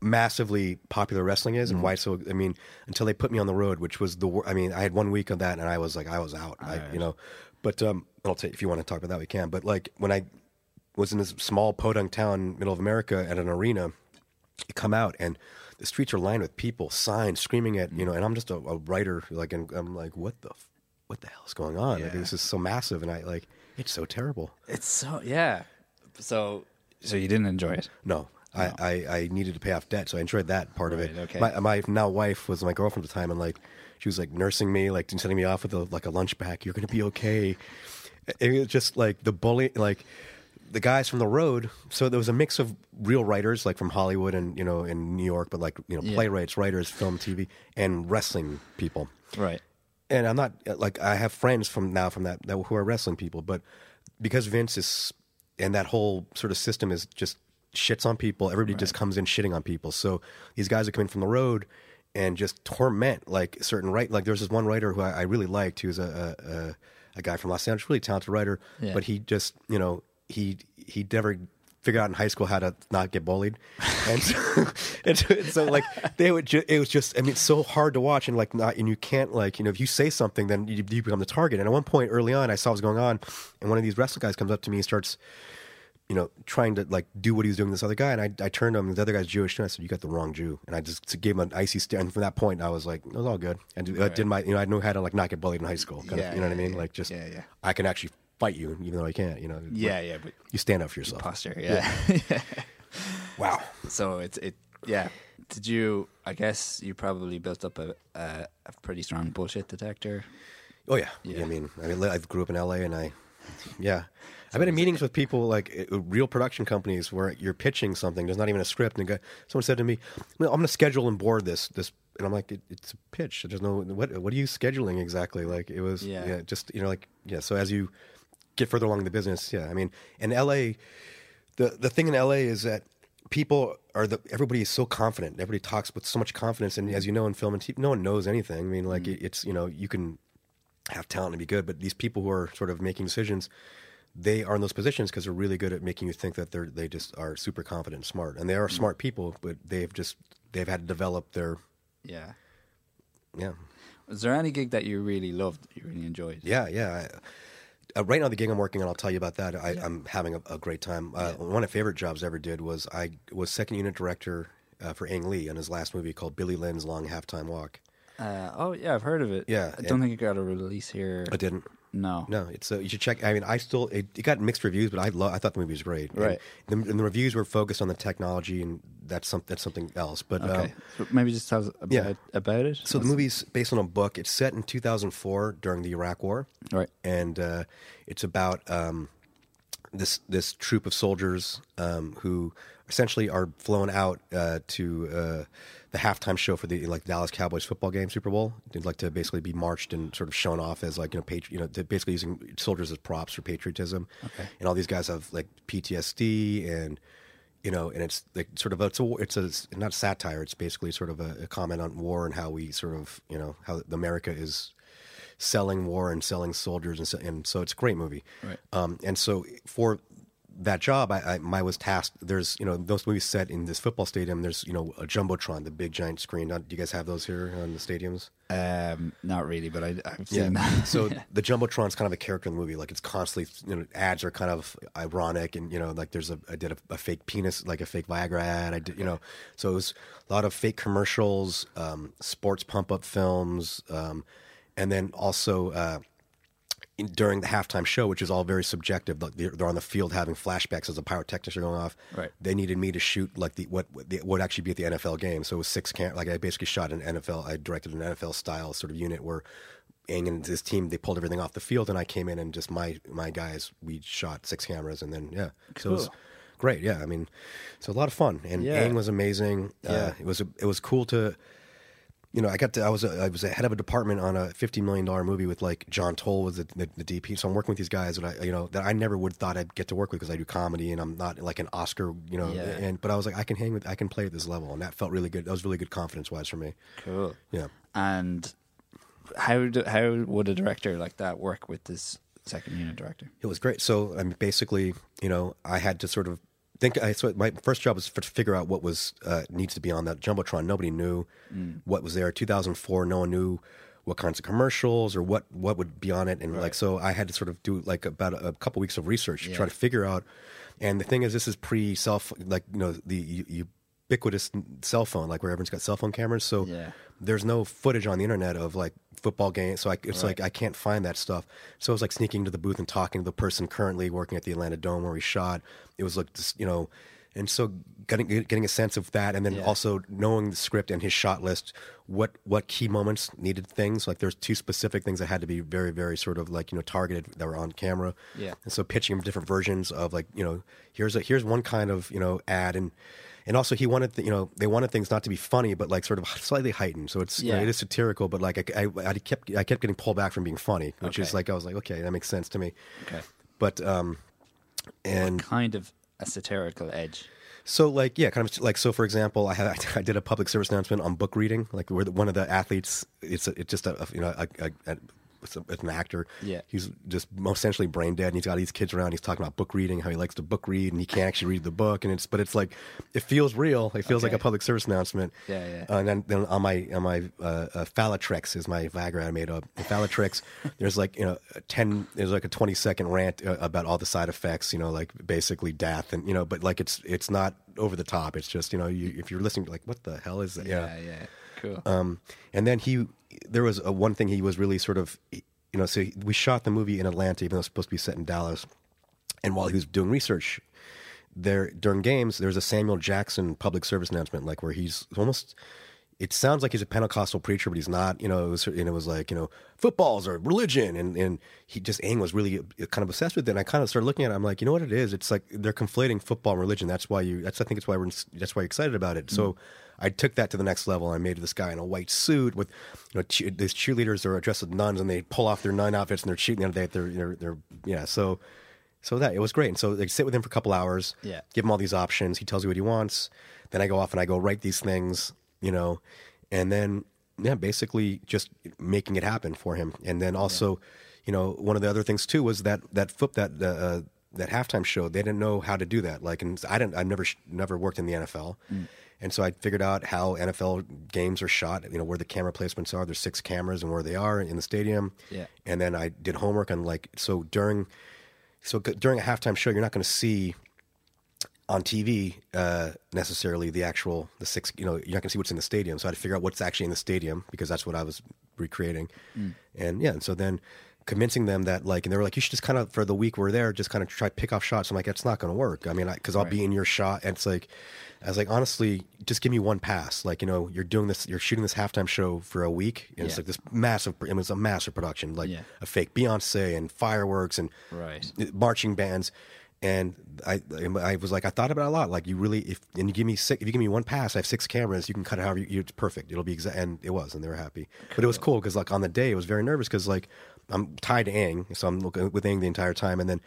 massively popular wrestling is Mm-hmm. and why so. I mean, until they put me on the road, which was the. I mean, I had one week of that, and I was like, I was out. I, Alright. you know, but um, I'll take if you want to talk about that, we can. But like when I was in this small podunk town, middle of America, at an arena, you come out and the streets are lined with people, signs, screaming at you know, and I'm just a, a writer, like, and I'm like, what the, f- what the hell is going on? Like, Yeah. this is so massive, and I like, it's so terrible. It's so yeah. So so you didn't enjoy it. No, I, I, I needed to pay off debt, so I enjoyed that part of it. Right, okay. My, my now wife was my girlfriend at the time, and like she was like nursing me, like sending me off with a, like a lunch bag. You're gonna be okay. It was just like the bully, like the guys from the road. So there was a mix of real writers, like from Hollywood and you know in New York, but like you know Yeah. playwrights, writers, film, TV, and wrestling people Right. and I'm not like I have friends from now from that, that who are wrestling people, but because Vince is and that whole sort of system is just shits on people. Everybody just comes in shitting on people. So these guys come in from the road and just torment like certain right. Like there's this one writer who I, I really liked, who's a, a a a guy from Los Angeles, really talented writer, Yeah. but he just you know he he never figured out in high school how to not get bullied, and so, and so, and so, like they would, ju- it was just, I mean, it's so hard to watch, and like not, and you can't like, you know, if you say something, then you, you become the target. And at one point early on, I saw what was going on, and one of these wrestling guys comes up to me and starts, you know, trying to like do what he was doing to this other guy, and I, I turned to him, and the other guy's Jewish, and I said, "You got the wrong Jew," and I just gave him an icy stare. And from that point, I was like, "It was all good," and I did my, you know, I knew how to like not get bullied in high school, kind Yeah, of, you know what I mean? yeah, Like just, yeah, yeah. I can actually fight you, even though I can't, you know. Yeah, yeah, but You stand up for yourself. posture. Yeah. yeah. Wow. so it's it. Yeah. Did you? I guess you probably built up a a, a pretty strong bullshit detector. Oh yeah. Yeah. I mean, I mean, I grew up in LA, and I, yeah, I've been in meetings with people like uh, real production companies where you're pitching something. There's not even a script, and someone said to me, "I'm going to schedule and board this this," and I'm like, it, "It's a pitch. There's no what. What are you scheduling exactly? Like it was, Yeah. yeah, just you know, like yeah. So as you get further along in the business, yeah, I mean, in LA, the the thing in LA is that people are the everybody is so confident. Everybody talks with so much confidence, and as you know in film and TV, no one knows anything. I mean, like it, it's you know you can have talent and be good, but these people who are sort of making decisions, they are in those positions because they're really good at making you think that they're they just are super confident, and smart, and they are mm-hmm. smart people, but they've just they've had to develop their Yeah. yeah. Is there any gig that you really loved, you really enjoyed? Yeah, yeah. I, uh, right now, the gig I'm working on, I'll tell you about that. I, I'm having a, a great time. Uh, One of my favorite jobs I ever did was I was second unit director uh, for Ang Lee in his last movie called Billy Lynn's Long Halftime Walk. Uh, oh yeah, I've heard of it. Yeah, I don't think it got a release here. I didn't. No, No, it's uh, you should check. I mean, I still it, it got mixed reviews, but I lo- I thought the movie was great. And Right. the, and the reviews were focused on the technology, and that's some that's something else. But um, Okay, so maybe just tell us about, yeah. about it. so the movie's based on a book. It's set in 2004 during the Iraq War. right? and uh, it's about um, this this troop of soldiers um, who essentially are flown out uh, to uh, the halftime show for the like Dallas Cowboys football game, Super Bowl. They'd like to basically be marched and sort of shown off as like you know, patri- you know, basically using soldiers as props for patriotism. Okay. And all these guys have like PTSD and you know, and it's like sort of a, it's a it's a not satire. It's basically sort of a, a comment on war and how we sort of you know how America is selling war and selling soldiers and so, and so it's a great movie. Right. Um, and so for that job, I, I my was tasked. There's you know those movies set in this football stadium. There's you know a jumbotron, the big giant screen. Do you guys have those here on the stadiums? Um, not really, but I, I've seen that. so the jumbotron's kind of a character in the movie. Like it's constantly, you know, ads are kind of ironic, and you know, like there's a I did a, a fake penis, like a fake Viagra ad. I did, you know, so it was a lot of fake commercials, um, sports pump up films, um, and then also. Uh, in, during the halftime show, which is all very subjective, like they're, they're on the field having flashbacks as the pyrotechnics are going off. Right. They needed me to shoot like the what what the, would actually be at the NFL game. So it was six cam. Like I basically shot an NFL. I directed an NFL style sort of unit where Ang and his team they pulled everything off the field, and I came in and just my my guys we shot six cameras, and then yeah, so it was great. Yeah, I mean, so a lot of fun, and Yeah. Ang was amazing. Yeah. Uh, it was it was cool to you know, I got to, I was a, I was a head of a department on a fifty million dollar movie with like John Toll was the, the, the DP. So I'm working with these guys that I you know that I never would thought I'd get to work with because I do comedy and I'm not like an Oscar you know. Yeah. And but I was like I can hang with I can play at this level and that felt really good. That was really good confidence wise for me. cool. Yeah. And how do, how would a director like that work with this second unit director? It was great. So I mean, basically, you know, I had to sort of think. I so my first job was to figure out what was uh, needs to be on that jumbotron. Nobody knew what was there. 2004, no one knew what kinds of commercials or what what would be on it, and like so, I had to sort of do like about a, a couple weeks of research to try to figure out. And the thing is, this is pre self, like you know, the u- ubiquitous cell phone, like where everyone's got cell phone cameras. So Yeah. there's no footage on the internet of like football games. So I, it's Right. like I can't find that stuff. So it was like sneaking to the booth and talking to the person currently working at the Atlanta Dome where we shot. It was like this, you know, and so getting getting a sense of that, and then Yeah. also knowing the script and his shot list, what what key moments needed things. Like there's two specific things that had to be very very sort of like you know targeted that were on camera. Yeah. And so pitching him different versions of like you know here's a here's one kind of you know ad and. And also, he wanted, the, you know, they wanted things not to be funny, but like sort of slightly heightened. So it's, you know, it is satirical, but like I, I, I kept, I kept getting pulled back from being funny, which is like I was like, okay, that makes sense to me. Okay. But um, and Kind of a satirical edge. so like yeah, kind of like so. For example, I had I did a public service announcement on book reading. Like where the, one of the athletes, it's a, it's just a, a you know a, a, a it's, a, it's an actor. Yeah. he's just essentially brain dead, and he's got these kids around. He's talking about book reading, how he likes to book read, and he can't actually read the book. And it's but it's like it feels real. It feels like a public service announcement. Yeah, yeah. Uh, and then, then on my on my uh, uh, Phalatrix is my Viagra I made up. In Phalatrix, there's like you know a ten there's like a twenty second rant uh, about all the side effects. You know, like basically death and you know, but like it's it's not over the top. It's just you know you, if you're listening, like what the hell is that? Yeah, yeah. Cool. Um, and then he, there was a, one thing he was really sort of, you know, so we shot the movie in Atlanta, even though it's supposed to be set in Dallas. And while he was doing research, there during games, there's a Samuel Jackson public service announcement, like where he's almost. It sounds like he's a Pentecostal preacher, but he's not. You know, it was, and it was like, you know, footballs or religion, and and he just Ang was really uh, kind of obsessed with it. And I kind of started looking at it. I'm like, you know what it is? It's like they're conflating football and religion. That's why you. That's I think it's why we're that's why you're excited about it. So mm-hmm. I took that to the next level. I made this guy in a white suit with, you know, che- these cheerleaders are dressed as nuns, and they pull off their nun outfits and they're shooting. And they, they're, they're, they're, yeah. So, so that it was great. And so they sit with him for a couple hours. Yeah. Give him all these options. He tells you what he wants. Then I go off and I go write these things, you know, and then yeah, basically just making it happen for him. And then also, you know, one of the other things too was that that foot that uh, that halftime show. They didn't know how to do that. Like, and I didn't. I've never never worked in the NFL. And so I figured out how NFL games are shot, you know, where the camera placements are. There's six cameras and where they are in the stadium. Yeah. And then I did homework on like, so during, so during a halftime show, you're not going to see on TV uh, necessarily the actual, the six, you know, you're not going to see what's in the stadium. So I had to figure out what's actually in the stadium because that's what I was recreating. And yeah, and so then convincing them that like, and they were like, you should just kind of, for the week we're there, just kind of try to pick off shots. I'm like, that's not going to work. I mean, because I'll be in your shot. And it's like, I was like, honestly, just give me one pass. Like, you know, you're doing this, you're shooting this halftime show for a week. And it's like this massive, it was a massive production, like Yeah. a fake Beyonce and fireworks and Right. marching bands. And I, I was like, I thought about it a lot. Like, you really, if and you give me six, if you give me one pass, I have six cameras. You can cut it however you, it's perfect. It'll be exact, and it was, and they were happy. But it was cool because like on the day, I was very nervous because like I'm tied to Ang, so I'm looking with Ang the entire time, and then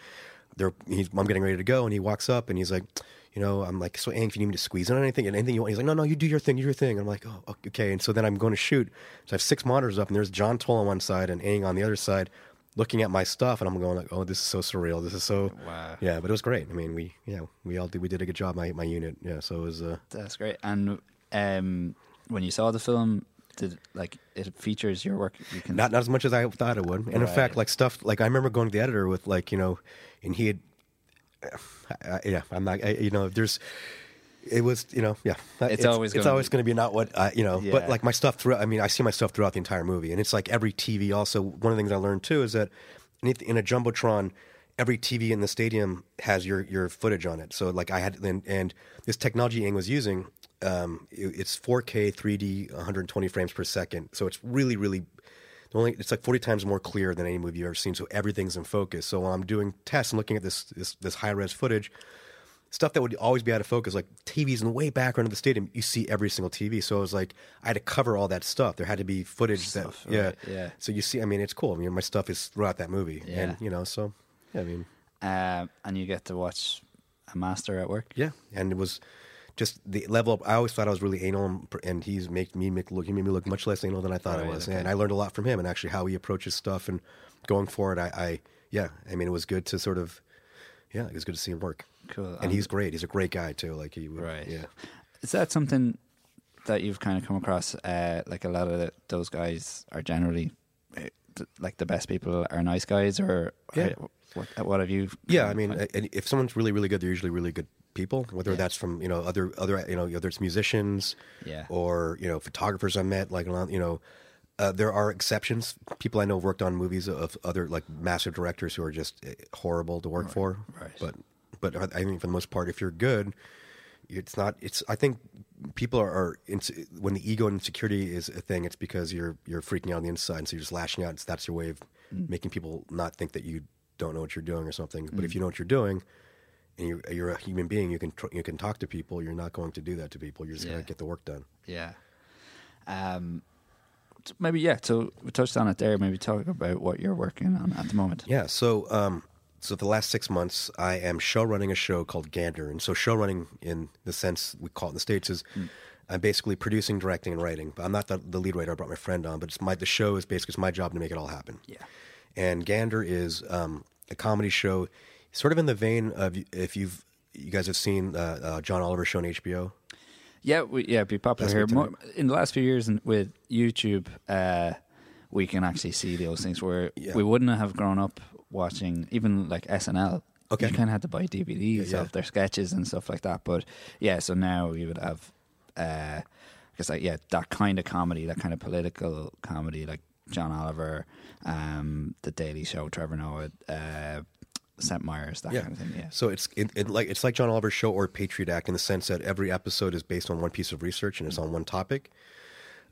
there, he's, I'm getting ready to go, and he walks up and he's like, you know, I'm like, so Ang, if you need me to squeeze on anything, and anything you want, he's like, no, no, you do your thing, you do your thing. And I'm like, oh, okay. And so then I'm going to shoot. So I have six monitors up, and there's John Toll on one side and Ang on the other side, looking at my stuff, and I'm going like, oh, this is so surreal. This is so Wow. yeah, but it was great. I mean, we yeah we all did we did a good job. My my unit yeah. So it was uh That's great. And um, when you saw the film, did like it features your work? You can not not as much as I thought it would. And in fact, like stuff like I remember going to the editor with like you know, and he had I, yeah I'm not I, you know there's. It was, you know, yeah. It's always it's gonna always going to be not what I, you know. Yeah. But like my stuff throughout. I mean, I see my stuff throughout the entire movie, and it's like every TV. Also, one of the things I learned too is that in in a jumbotron, every TV in the stadium has your your footage on it. So like I had, and, and this technology Ang was using, um, it- it's 4K, 3D, 120 frames per second. So it's really, really the only it's like 40 times more clear than any movie you've ever seen so everything's in focus. So while i'm doing tests and looking at this this, this high res footage stuff that would always be out of focus like tvs in the way background of the stadium you see every single tv so it was like i had to cover all that stuff. There had to be footage Stuff, that yeah. right, yeah. so you see i mean it's cool. I mean my stuff is throughout that movie. Yeah. and you know so yeah i mean. Um, and you get to watch a master at work. yeah, and it was just the level up. I always thought I was really anal, and- he's made me make look. He made me look much less anal than I thought I was, okay. and I learned a lot from him and actually how he approaches stuff and going forward. I, I yeah, I mean it was good to sort of yeah, it was good to see him work. Cool. and he's great. He's a great guy too. Like he would, Right. yeah. Is that something that you've kind of come across? Uh, like a lot of the, those guys are generally uh, like the best people are nice guys, or Yeah. or what, what have you? Yeah, I mean, and if someone's really, really good, they're usually really good people. Whether Yeah. that's from you know other other you know whether it's musicians, Yeah. or you know photographers I met, like you know, uh, there are exceptions. People I know have worked on movies of other like massive directors who are just eh, horrible to work for. right. But but I think for the most part, if you're good, it's not. It's I think people are, are when the ego and insecurity is a thing. It's because you're you're freaking out on the inside, and so you're just lashing out. It's, that's your way of Mm. making people not think that you don't know what you're doing or something. But Mm. if you know what you're doing, and you're, you're a human being, you can tr- you can talk to people. You're not going to do that to people. You're just Yeah. going to get the work done. Yeah. Um, maybe yeah. So we touched on it there. Maybe talk about what you're working on at the moment. Yeah. So, um, so the last six months, I am show running a show called Gander, and so show running in the sense we call it in the states is I'm basically producing, directing, and writing. But I'm not the, the lead writer. I brought my friend on, but it's my the show is basically it's my job to make it all happen. Yeah. And Gander is um, a comedy show, sort of in the vein of if you've you guys have seen uh, uh, John Oliver show on HBO. Yeah, we, yeah, be popular here. More, in the last few years, in, with YouTube, uh, we can actually see those things where Yeah. we wouldn't have grown up watching even like SNL. Okay. you kind of had to buy DVDs Yeah, yeah. of their sketches and stuff like that. But yeah, so now you would have, uh, guess like yeah, that kind of comedy, that kind of political comedy, like John Oliver, um, The Daily Show, Trevor Noah, uh, Seth Meyers, that Yeah. kind of thing. Yeah, So it's it, it like it's like John Oliver's show or Patriot Act in the sense that every episode is based on one piece of research and it's on one topic.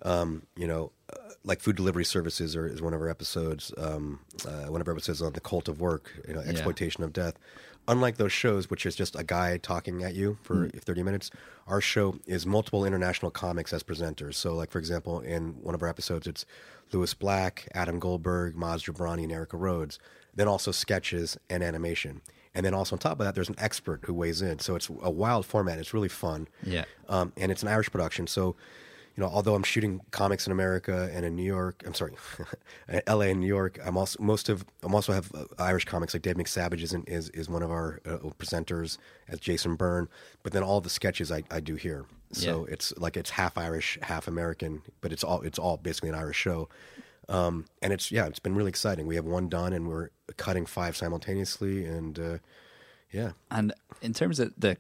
Um, you know, uh, like food delivery services are, is one of our episodes. Um, uh, one of our episodes on the cult of work, you know, exploitation of death. Unlike those shows, which is just a guy talking at you for thirty minutes, our show is multiple international comics as presenters. So, like for example, in one of our episodes, it's Lewis Black, Adam Goldberg, Maz Jobrani, and Erica Rhodes. Then also sketches and animation. And then also on top of that, there's an expert who weighs in. So it's a wild format. It's really fun. Yeah. Um, and it's an Irish production. So, you know, although I'm shooting comics in America and in New York, I'm sorry, L.A. and New York. I'm also most of I'm also have uh, Irish comics like Dave McSavage is in, is is one of our uh, presenters as Jason Byrne. But then all the sketches I, I do here. So Yeah. it's like it's half Irish, half American, but it's all it's all basically an Irish show. Um, and it's yeah, it's been really exciting. We have one done, and we're cutting five simultaneously, and uh, yeah, And in terms of the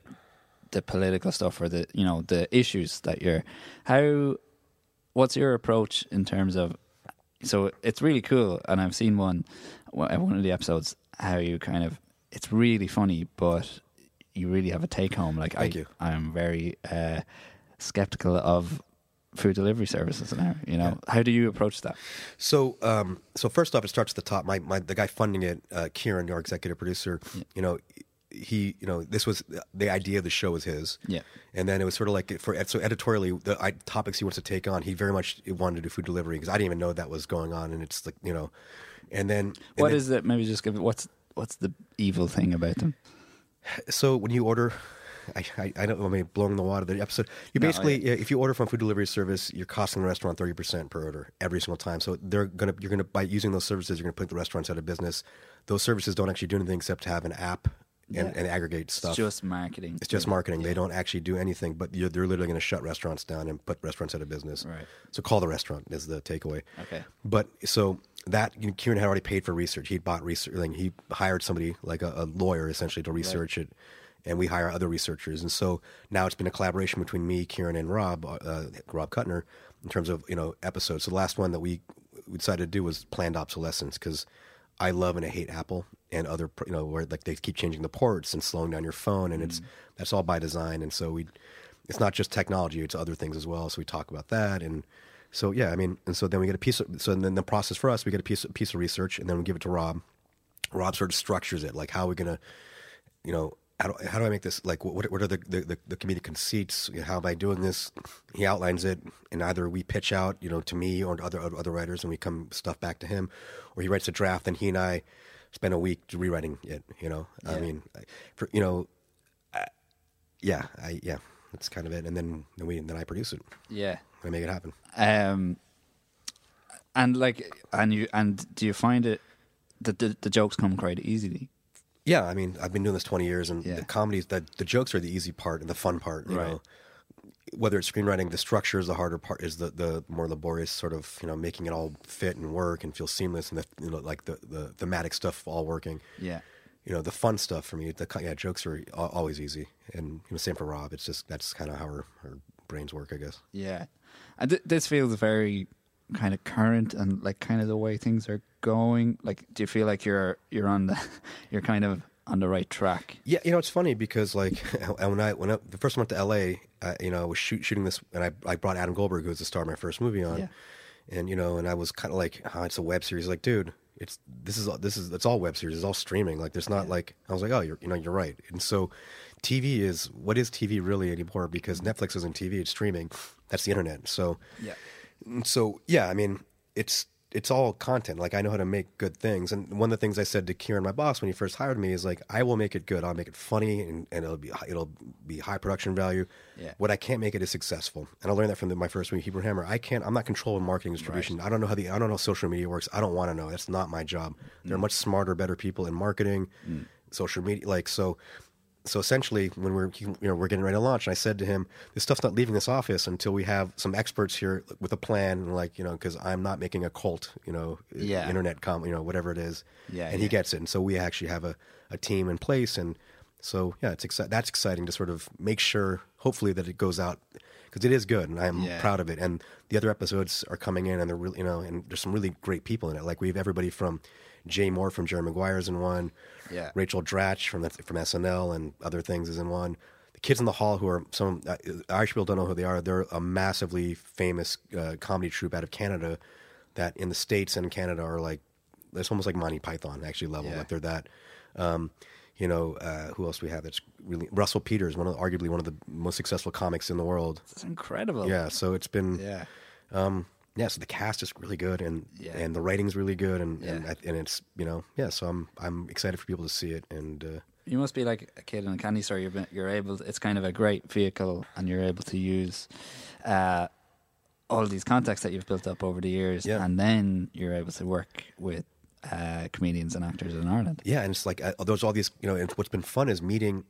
the political stuff or the you know the issues that you're how what's your approach in terms of so it's really cool and I've seen one one of the episodes how you kind of it's really funny but you really have a take home like Thank I you. I'm very uh, skeptical of food delivery services now you know how do you approach that So, um, so first off, it starts at the top. My, my the guy funding it, uh, Kieran, our executive producer. You know, he, you know, this was the idea of the show was his. Yeah. And then it was sort of like for so editorially, the I, topics he wants to take on, he very much wanted to do food delivery because I didn't even know that was going on, and it's like you know, and then and What then- is it maybe just give what's what's the evil thing about them so when you order I, I, I don't know, maybe blowing the water. The episode, you No, basically, if you order from food delivery service, you're costing the restaurant thirty percent per order every single time. So they're gonna, you're gonna by using those services, you're gonna put the restaurants out of business. Those services don't actually do anything except to have an app and, Yeah. and aggregate it's stuff. just marketing It's just marketing. They don't actually do anything, but you're, they're literally going to shut restaurants down and put restaurants out of business. Right. So call the restaurant is the takeaway. Okay. But so that you know, Kieran had already paid for research. He'd bought research. Like he hired somebody like a, a lawyer essentially to research it, and we hire other researchers. And so now it's been a collaboration between me, Kieran, and Rob, uh, Rob Kutner, in terms of you know episodes. So the last one that we we decided to do was planned obsolescence because I love and I hate Apple and other you know where like they keep changing the ports and slowing down your phone, and it's mm. that's all by design. And so we, it's not just technology; it's other things as well. So we talk about that and. So yeah, I mean, and so then we get a piece of so then the process for us, we get a piece piece of research, and then we give it to Rob. Rob sort of structures it, like how are we gonna, you know, how do, how do I make this like what what are the the, the, comedic conceits? You know, How am I doing this? He outlines it, and either we pitch out, you know, to me or to other other writers, and we come stuff back to him, or he writes a draft, and he and I spend a week rewriting it. You know, I mean, for you know, I, yeah, I yeah, that's kind of it, and then then we then I produce it, yeah I make it happen. Um, and like, and you and do you find it that the, the jokes come quite easily? Yeah, I mean, I've been doing this 20 years, and Yeah. the comedies, the, the jokes are the easy part and the fun part. You Right. know, whether it's screenwriting, the structure is the harder part. Is the, the more laborious sort of you know making it all fit and work and feel seamless, and the you know like the the thematic stuff all working. Yeah, You know, the fun stuff for me, the yeah, jokes are always easy, and you know, same for Rob. It's just that's kind of how our, our brains work, I guess. yeah. And th- this feels very kind of current and like kind of the way things are going. Like, do you feel like you're you're on the you're kind of on the right track? Yeah, you know it's funny because like when I when I, the first I went to L.A., uh, you know I was shoot, shooting this, and I I brought Adam Goldberg, who was the star of my first movie, on, Yeah. and you know, and I was kind of like, oh, it's a web series, like, dude, it's this is this is it's all web series, it's all streaming, like, there's not like I was like, oh, you're you know you're right, and so TV is what is TV really anymore? Because Netflix isn't TV, it's streaming, that's the internet, so Yeah, Mm, so yeah, I mean, it's it's all content. Like I know how to make good things. And one of the things I said to Kieran, my boss, when he first hired me, is like, I will make it good. I'll make it funny, and, and it'll be it'll be high production value. Yeah. What I can't make it is successful. And I learned that from the, my first movie, Hebrew Hammer. I can't. I'm not controlling marketing distribution. I don't know how the I don't know how social media works. I don't want to know. That's not my job. There are mm. much smarter, better people in marketing, mm. social media. Like so so essentially when we're you know we're getting ready to launch and i said to him this stuff's not leaving this office until we have some experts here with a plan and like you know because i'm not making a cult you know Yeah. internet com you know whatever it is. Yeah, and he gets it. And so we actually have a, a team in place. And so yeah it's exci- that's exciting to sort of make sure hopefully that it goes out because it is good and i'm Yeah. proud of it. And the other episodes are coming in and they're really you know and there's some really great people in it. Like we have everybody from jay mohr from jerry maguire's in one Yeah. Rachel Dratch from the, from SNL and other things is in one. The Kids in the Hall, who are some uh, Irish people don't know who they are. They're a massively famous uh, comedy troupe out of Canada that in the states and Canada are like it's almost like Monty Python actually level. Yeah. Like they're that. Um, you know uh, who else we have? That's really Russell Peters, one of arguably one of the most successful comics in the world. it's incredible. Yeah, so it's been yeah, yeah. So the cast is really good, and Yeah. and the writing's really good, and and, I- and it's you know yeah. So I'm I'm excited for people to see it, and uh, you must be like a kid in a candy store. You're you're able. it's kind of a great vehicle, and you're able to use uh, all these contacts that you've built up over the years, Yeah. and then you're able to work with uh, comedians and actors in Ireland. Yeah, and it's like uh, there's all these, you know. And what's been fun is meeting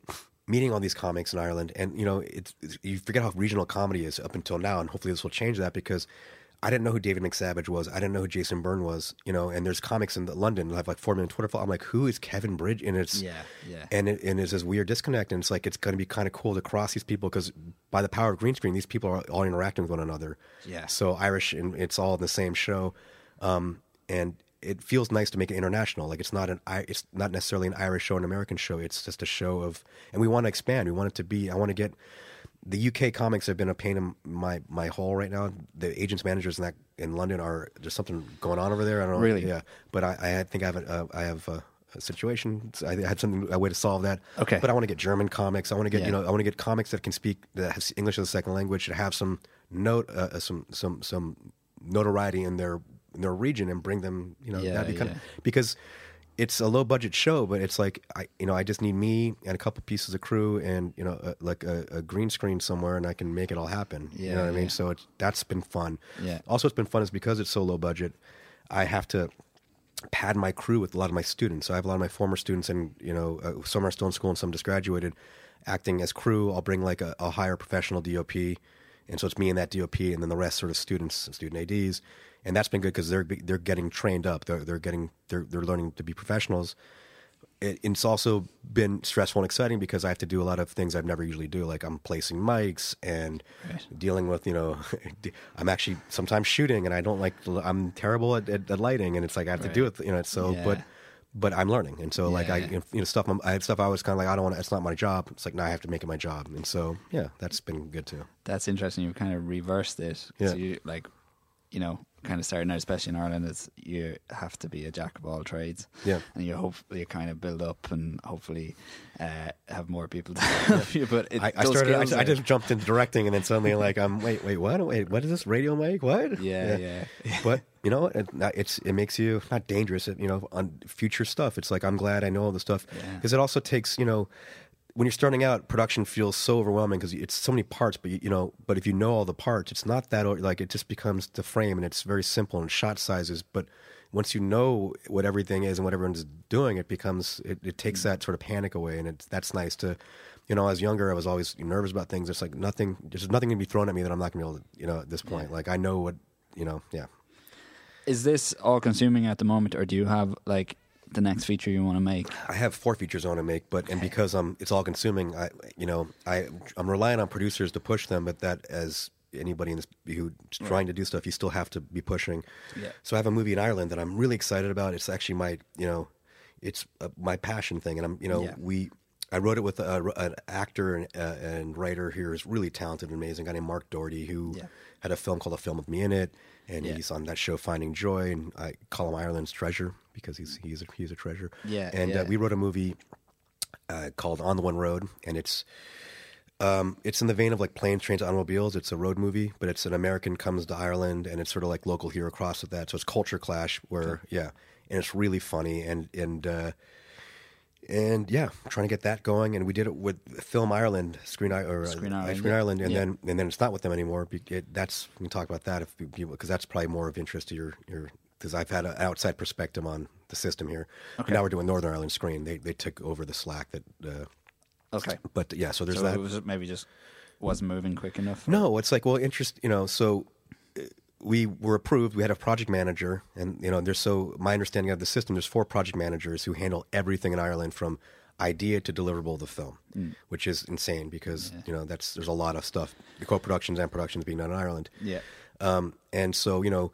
meeting all these comics in Ireland, and you know, it's, it's you forget how regional comedy is up until now, and hopefully this will change that because I didn't know who David McSavage was, I didn't know who Jason Byrne was, you know, and there's comics in the, London that have like four million Twitter followers. I'm like, who is Kevin Bridges? And it's Yeah, yeah. and it, and it's this weird disconnect, and it's like it's going to be kind of cool to cross these people because by the power of green screen, these people are all interacting with one another. Yeah. So Irish, and it's all in the same show, um, and it feels nice to make it international. Like it's not an it's not necessarily an Irish show, an American show. It's just a show of, and we want to expand. We want it to be. I want to get. The UK comics have been a pain in my my hole right now. The agents managers in that in London are there's something going on over there. I don't know. Really? Yeah. But I, I think I have a, uh, I have a, a situation. I had something a way to solve that. Okay. But I want to get German comics. I want to get Yeah. you know I want to get comics that can speak that have English as a second language that have some note uh, some some some notoriety in their in their region and bring them you know Yeah, kind yeah. of because it's a low budget show, but it's like I, you know, I just need me and a couple pieces of crew and you know, uh like a, a green screen somewhere, and I can make it all happen. you know what I mean? So it's that's been fun. Yeah. Also, it's been fun is because it's so low budget. I have to pad my crew with a lot of my students. So I have a lot of my former students, and you know, uh, some are still in school and some just graduated, acting as crew. I'll bring like a, a higher professional DOP, and so it's me and that DOP, and then the rest sort of students, and student ads, and that's been good because they're they're getting trained up. They're they're getting they're they're learning to be professionals. It, it's also been stressful and exciting because I have to do a lot of things I've never usually do. Like I'm placing mics and Right. dealing with, you know, I'm actually sometimes shooting and I don't like, I'm terrible at, at, at lighting and it's like I have to do it, you know, so, Yeah. but, but I'm learning. And so like I, you know, stuff, I'm- I had stuff I was kind of like, I don't want to, it's not my job. It's like, now I have to make it my job. And so, yeah, that's been good too. That's interesting. You've kind of reversed this. Yeah. You like, you know, kind of starting out, especially in Ireland, is you have to be a jack of all trades. Yeah. And you hope you kind of build up and hopefully uh, have more people to help you. But I, I started. I, I just jumped into directing, and then suddenly, like, I'm wait, wait, what? Wait, what is this radio mic? What? Yeah, yeah. but you know, it, it's it makes you not dangerous. It, you know, on future stuff. It's like I'm glad I know all the stuff Yeah. because it also takes you know. When you're starting out, production feels so overwhelming because it's so many parts. But you, you know, but if you know all the parts, it's not that like it just becomes the frame, and it's very simple and shot sizes. But once you know what everything is and what everyone's doing, it becomes it, it takes mm. that sort of panic away, and it's that's nice to, you know, as younger, I was always nervous about things. It's like nothing, there's nothing going to be thrown at me that I'm not going to be able to, you know, at this point. Like I know what, you know, yeah. Is this all consuming at the moment, or do you have like the next feature you want to make? I have four features I want to make, but and because I'm it's all consuming, I you know I I'm relying on producers to push them, but that as anybody in this who's trying to do stuff, you still have to be pushing. Yeah. So I have a movie in Ireland that I'm really excited about. It's actually my you know, it's uh, my passion thing, and I'm you know Yeah. we. I wrote it with a, an actor and, uh, and writer here who's really talented and amazing, a guy named Mark Doherty, who Yeah. had a film called A Film with Me in It, and Yeah. he's on that show Finding Joy, and I call him Ireland's treasure because he's he's a, he's a treasure. Yeah, and yeah. Uh, we wrote a movie uh, called On the One Road, and it's um, it's in the vein of like planes, trains, automobiles. It's a road movie, but it's an American comes to Ireland, and it's sort of like local hero cross with that. So it's culture clash, where yeah, and it's really funny and and uh, and yeah, trying to get that going. And we did it with Film Ireland, Screen I or uh, Screen uh, Ireland, Screen yeah. Ireland, and Yeah. then and then it's not with them anymore. It, that's we can talk about that if people because that's probably more of interest to your your because I've had an outside perspective on the system here. Okay. Now we're doing Northern Ireland Screen. They they took over the slack that. Uh, Okay. but yeah, so there's so that. it was maybe just wasn't moving quick enough. No, it's like well, interest. You know, so uh, we were approved. We had a project manager, and you know, there's so my understanding of the system. There's four project managers who handle everything in Ireland from idea to deliverable of the film, which is insane because you know that's there's a lot of stuff, the co-productions and productions being done in Ireland. Yeah. Um, and so, you know,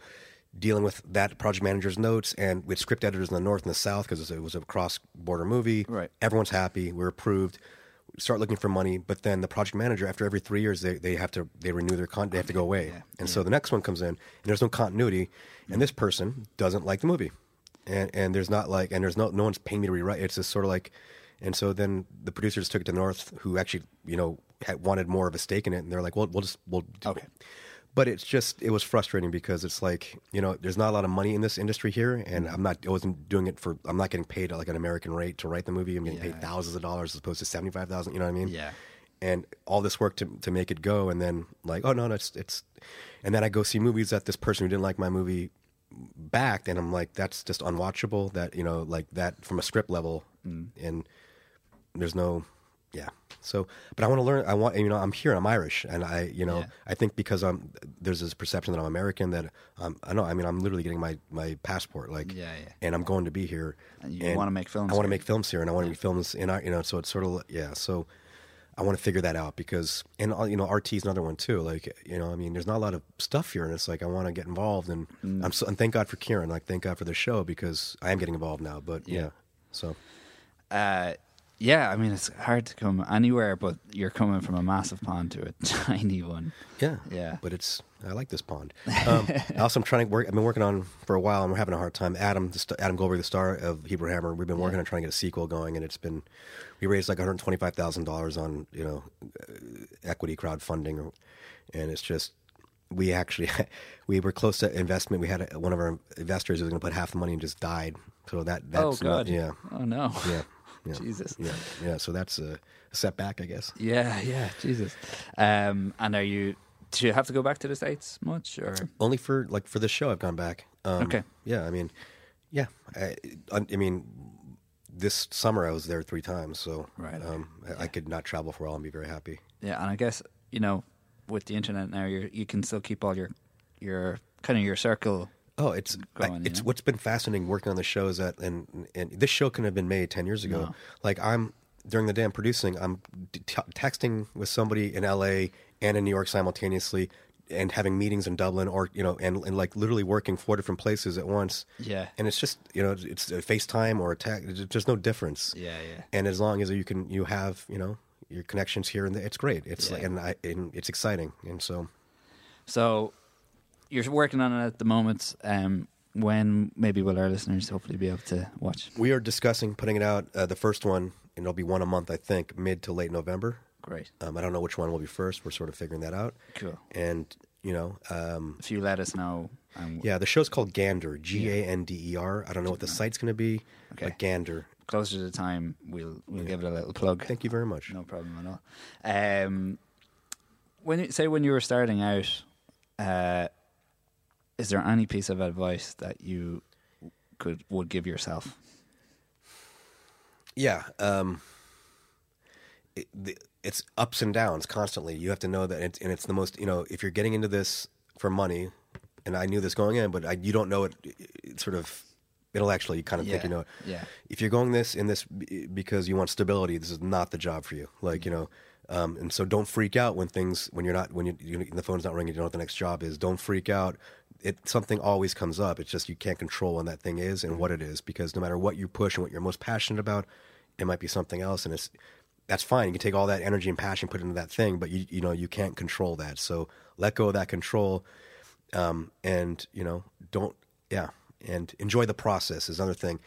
dealing with that project manager's notes and with script editors in the north and the south because it was a cross border movie. Right. Everyone's happy. We're approved. We start looking for money, but then the project manager, after every three years, they, they have to they renew their con. They have to go away, Yeah, and so the next one comes in, and there's no continuity, and this person doesn't like the movie, and and there's not like and there's no no one's paying me to rewrite. It's just sort of like, and so then the producers took it to North, who actually you know had wanted more of a stake in it, and they're like, well, we'll just we'll do Okay. But it's just it was frustrating because it's like you know there's not a lot of money in this industry here and i'm not i wasn't doing it for i'm not getting paid like an american rate to write the movie i'm getting Yeah. paid thousands of dollars as opposed to 75000 you know what i mean Yeah. and all this work to to make it go and then like oh no no it's it's and then i go see movies that this person who didn't like my movie backed and i'm like that's just unwatchable that you know like that from a script level mm. and there's no yeah So, but I want to learn. I want you know I'm here. I'm Irish, and I you know Yeah. I think because I'm there's this perception that I'm American that um, I know. I mean I'm literally getting my my passport like Yeah, yeah. and I'm going to be here. And you wanna make films I want to make films here, and I want to make films in our you know. So it's sort of yeah. So I want to figure that out because and uh, you know RTÉ is another one too. Like you know I mean there's not a lot of stuff here, and it's like I want to get involved, and Mm. I'm so and thank God for Kieran. Like thank God for the show because I am getting involved now. But Yeah. yeah, so. Uh, yeah, I mean it's hard to come anywhere, but you're coming from a massive pond to a tiny one. Yeah, Yeah. But it's I like this pond. Um, also, I'm trying to work. I've been working on for a while, and we're having a hard time. Adam, the st- Adam Goldberg, the star of Hebrew Hammer. We've been working Yeah. on trying to get a sequel going, and it's been we raised like 125 thousand dollars on you know uh, equity crowdfunding, and it's just we actually we were close to investment. We had a, one of our investors who was going to put half the money and just died. So that that's oh not- god. yeah Oh no. yeah. Yeah. Jesus. Yeah, yeah. So that's a, a setback, I guess. Yeah, yeah, Jesus. Um, and are you? Do you have to go back to the states much, or Only for like for the show, I've gone back. Um, Okay. Yeah, I mean, yeah, I, I mean, this summer I was there three times, so Right, um, I, I could not travel for all and be very happy. yeah? And I guess you know, with the internet now, you you can still keep all your your kind of your circle. Oh, it's I- you it's know? what's been fascinating working on the show is that and and this show couldn't have been made ten years ago. No. Like I'm during the day I'm producing, I'm t- texting with somebody in L.A. and in New York simultaneously, and having meetings in Dublin, or you know, and, and like literally working four different places at once. Yeah. and it's just you know it's a FaceTime or a text. There's no difference. Yeah, yeah. And as long as you can, you have you know your connections here and there, it's great. It's Yeah. like and I and it's exciting, and so. So you're working on it at the moment. Um, when maybe will our listeners hopefully be able to watch? We are discussing putting it out. Uh, the first one, and it'll be one a month, I think, mid to late November. Great. Um, I don't know which one will be first. We're sort of figuring that out. Cool. And you know, um, If you let us know. Um, yeah, the show's called Gander, G A N D E R. I don't know what the site's going to be, Okay. but Gander. Closer to the time, we'll we'll give it a little plug. Thank you very much. No problem at all. Um, when you, say when you were starting out, uh, is there any piece of advice that you could would give yourself? Yeah. Um, it, the, it's ups and downs constantly. You have to know that, it's, and it's the most. You know, if you're getting into this for money, and I knew this going in, but I, you don't know it, it sort of intellectually. You kind of think you know it. yeah. If you're going this in this because you want stability, this is not the job for you. Like you know. Um, and so don't freak out when things when you're not when you, you the phone's not ringing you don't know what the next job is. Don't freak out. It something always comes up. It's just you can't control when that thing is and what it is because no matter what you push and what you're most passionate about it might be something else and it's that's fine. You can take all that energy and passion put into that thing but you you know you can't control that. So let go of that control um, and you know don't yeah and enjoy the process is another thing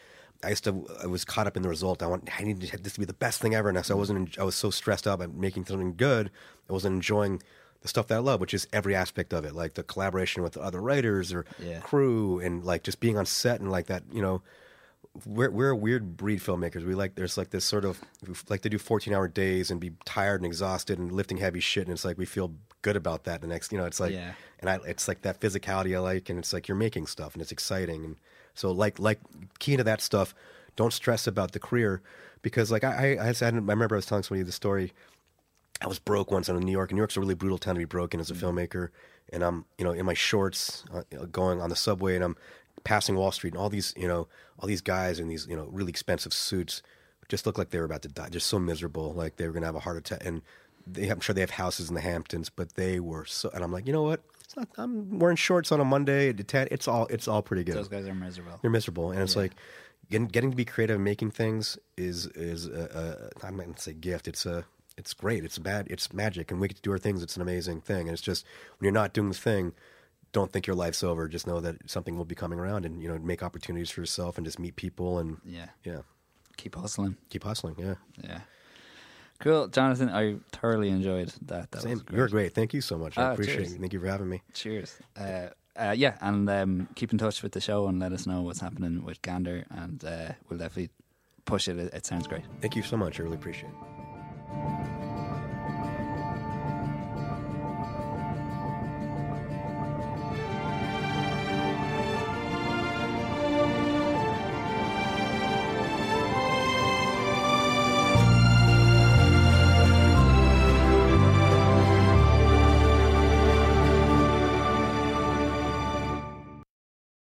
i used to i was caught up in the result i want i needed this to be the best thing ever and so i wasn't i was so stressed out by making something good i wasn't enjoying the stuff that i love which is every aspect of it like the collaboration with other writers or Yeah. crew and like just being on set and like that you know we're we're a weird breed filmmakers. We like there's like this sort of like to do 14 hour days and be tired and exhausted and lifting heavy shit and it's like we feel good about that the next you know it's like Yeah. and I it's like that physicality I like and it's like you're making stuff and it's exciting and so like like key to that stuff don't stress about the career because like I I, I, remember I was telling somebody the story I was broke once in New York, and New York's a really brutal town to be broken as a filmmaker. And I'm, you know, in my shorts, uh, going on the subway, and I'm passing Wall Street, and all these, you know, all these guys in these, you know, really expensive suits just looked like they were about to die, just so miserable, like they were gonna have a heart attack. And they, I'm sure they have houses in the Hamptons, but they were so. And I'm like, you know what? Not. I'm wearing shorts on a Monday at 10. It's all. It's all pretty good Those guys are miserable. you're miserable and it's like getting, getting to be creative and making things is is a, a, I'm not gonna say gift it's a it's great it's bad it's magic and we get to do our things it's an amazing thing and it's just when you're not doing the thing don't think your life's over just know that something will be coming around and you know make opportunities for yourself and just meet people and Yeah. yeah Keep hustling. keep hustling yeah Yeah. Cool, Jonathan. I thoroughly enjoyed that. That was Same. great. you're great thank you so much Ah, I appreciate cheers. it thank you for having me Cheers. Uh, uh, yeah, and um, keep in touch with the show and let us know what's happening with Gander, and uh, we'll definitely push it. It, it sounds great. thank you so much I really appreciate it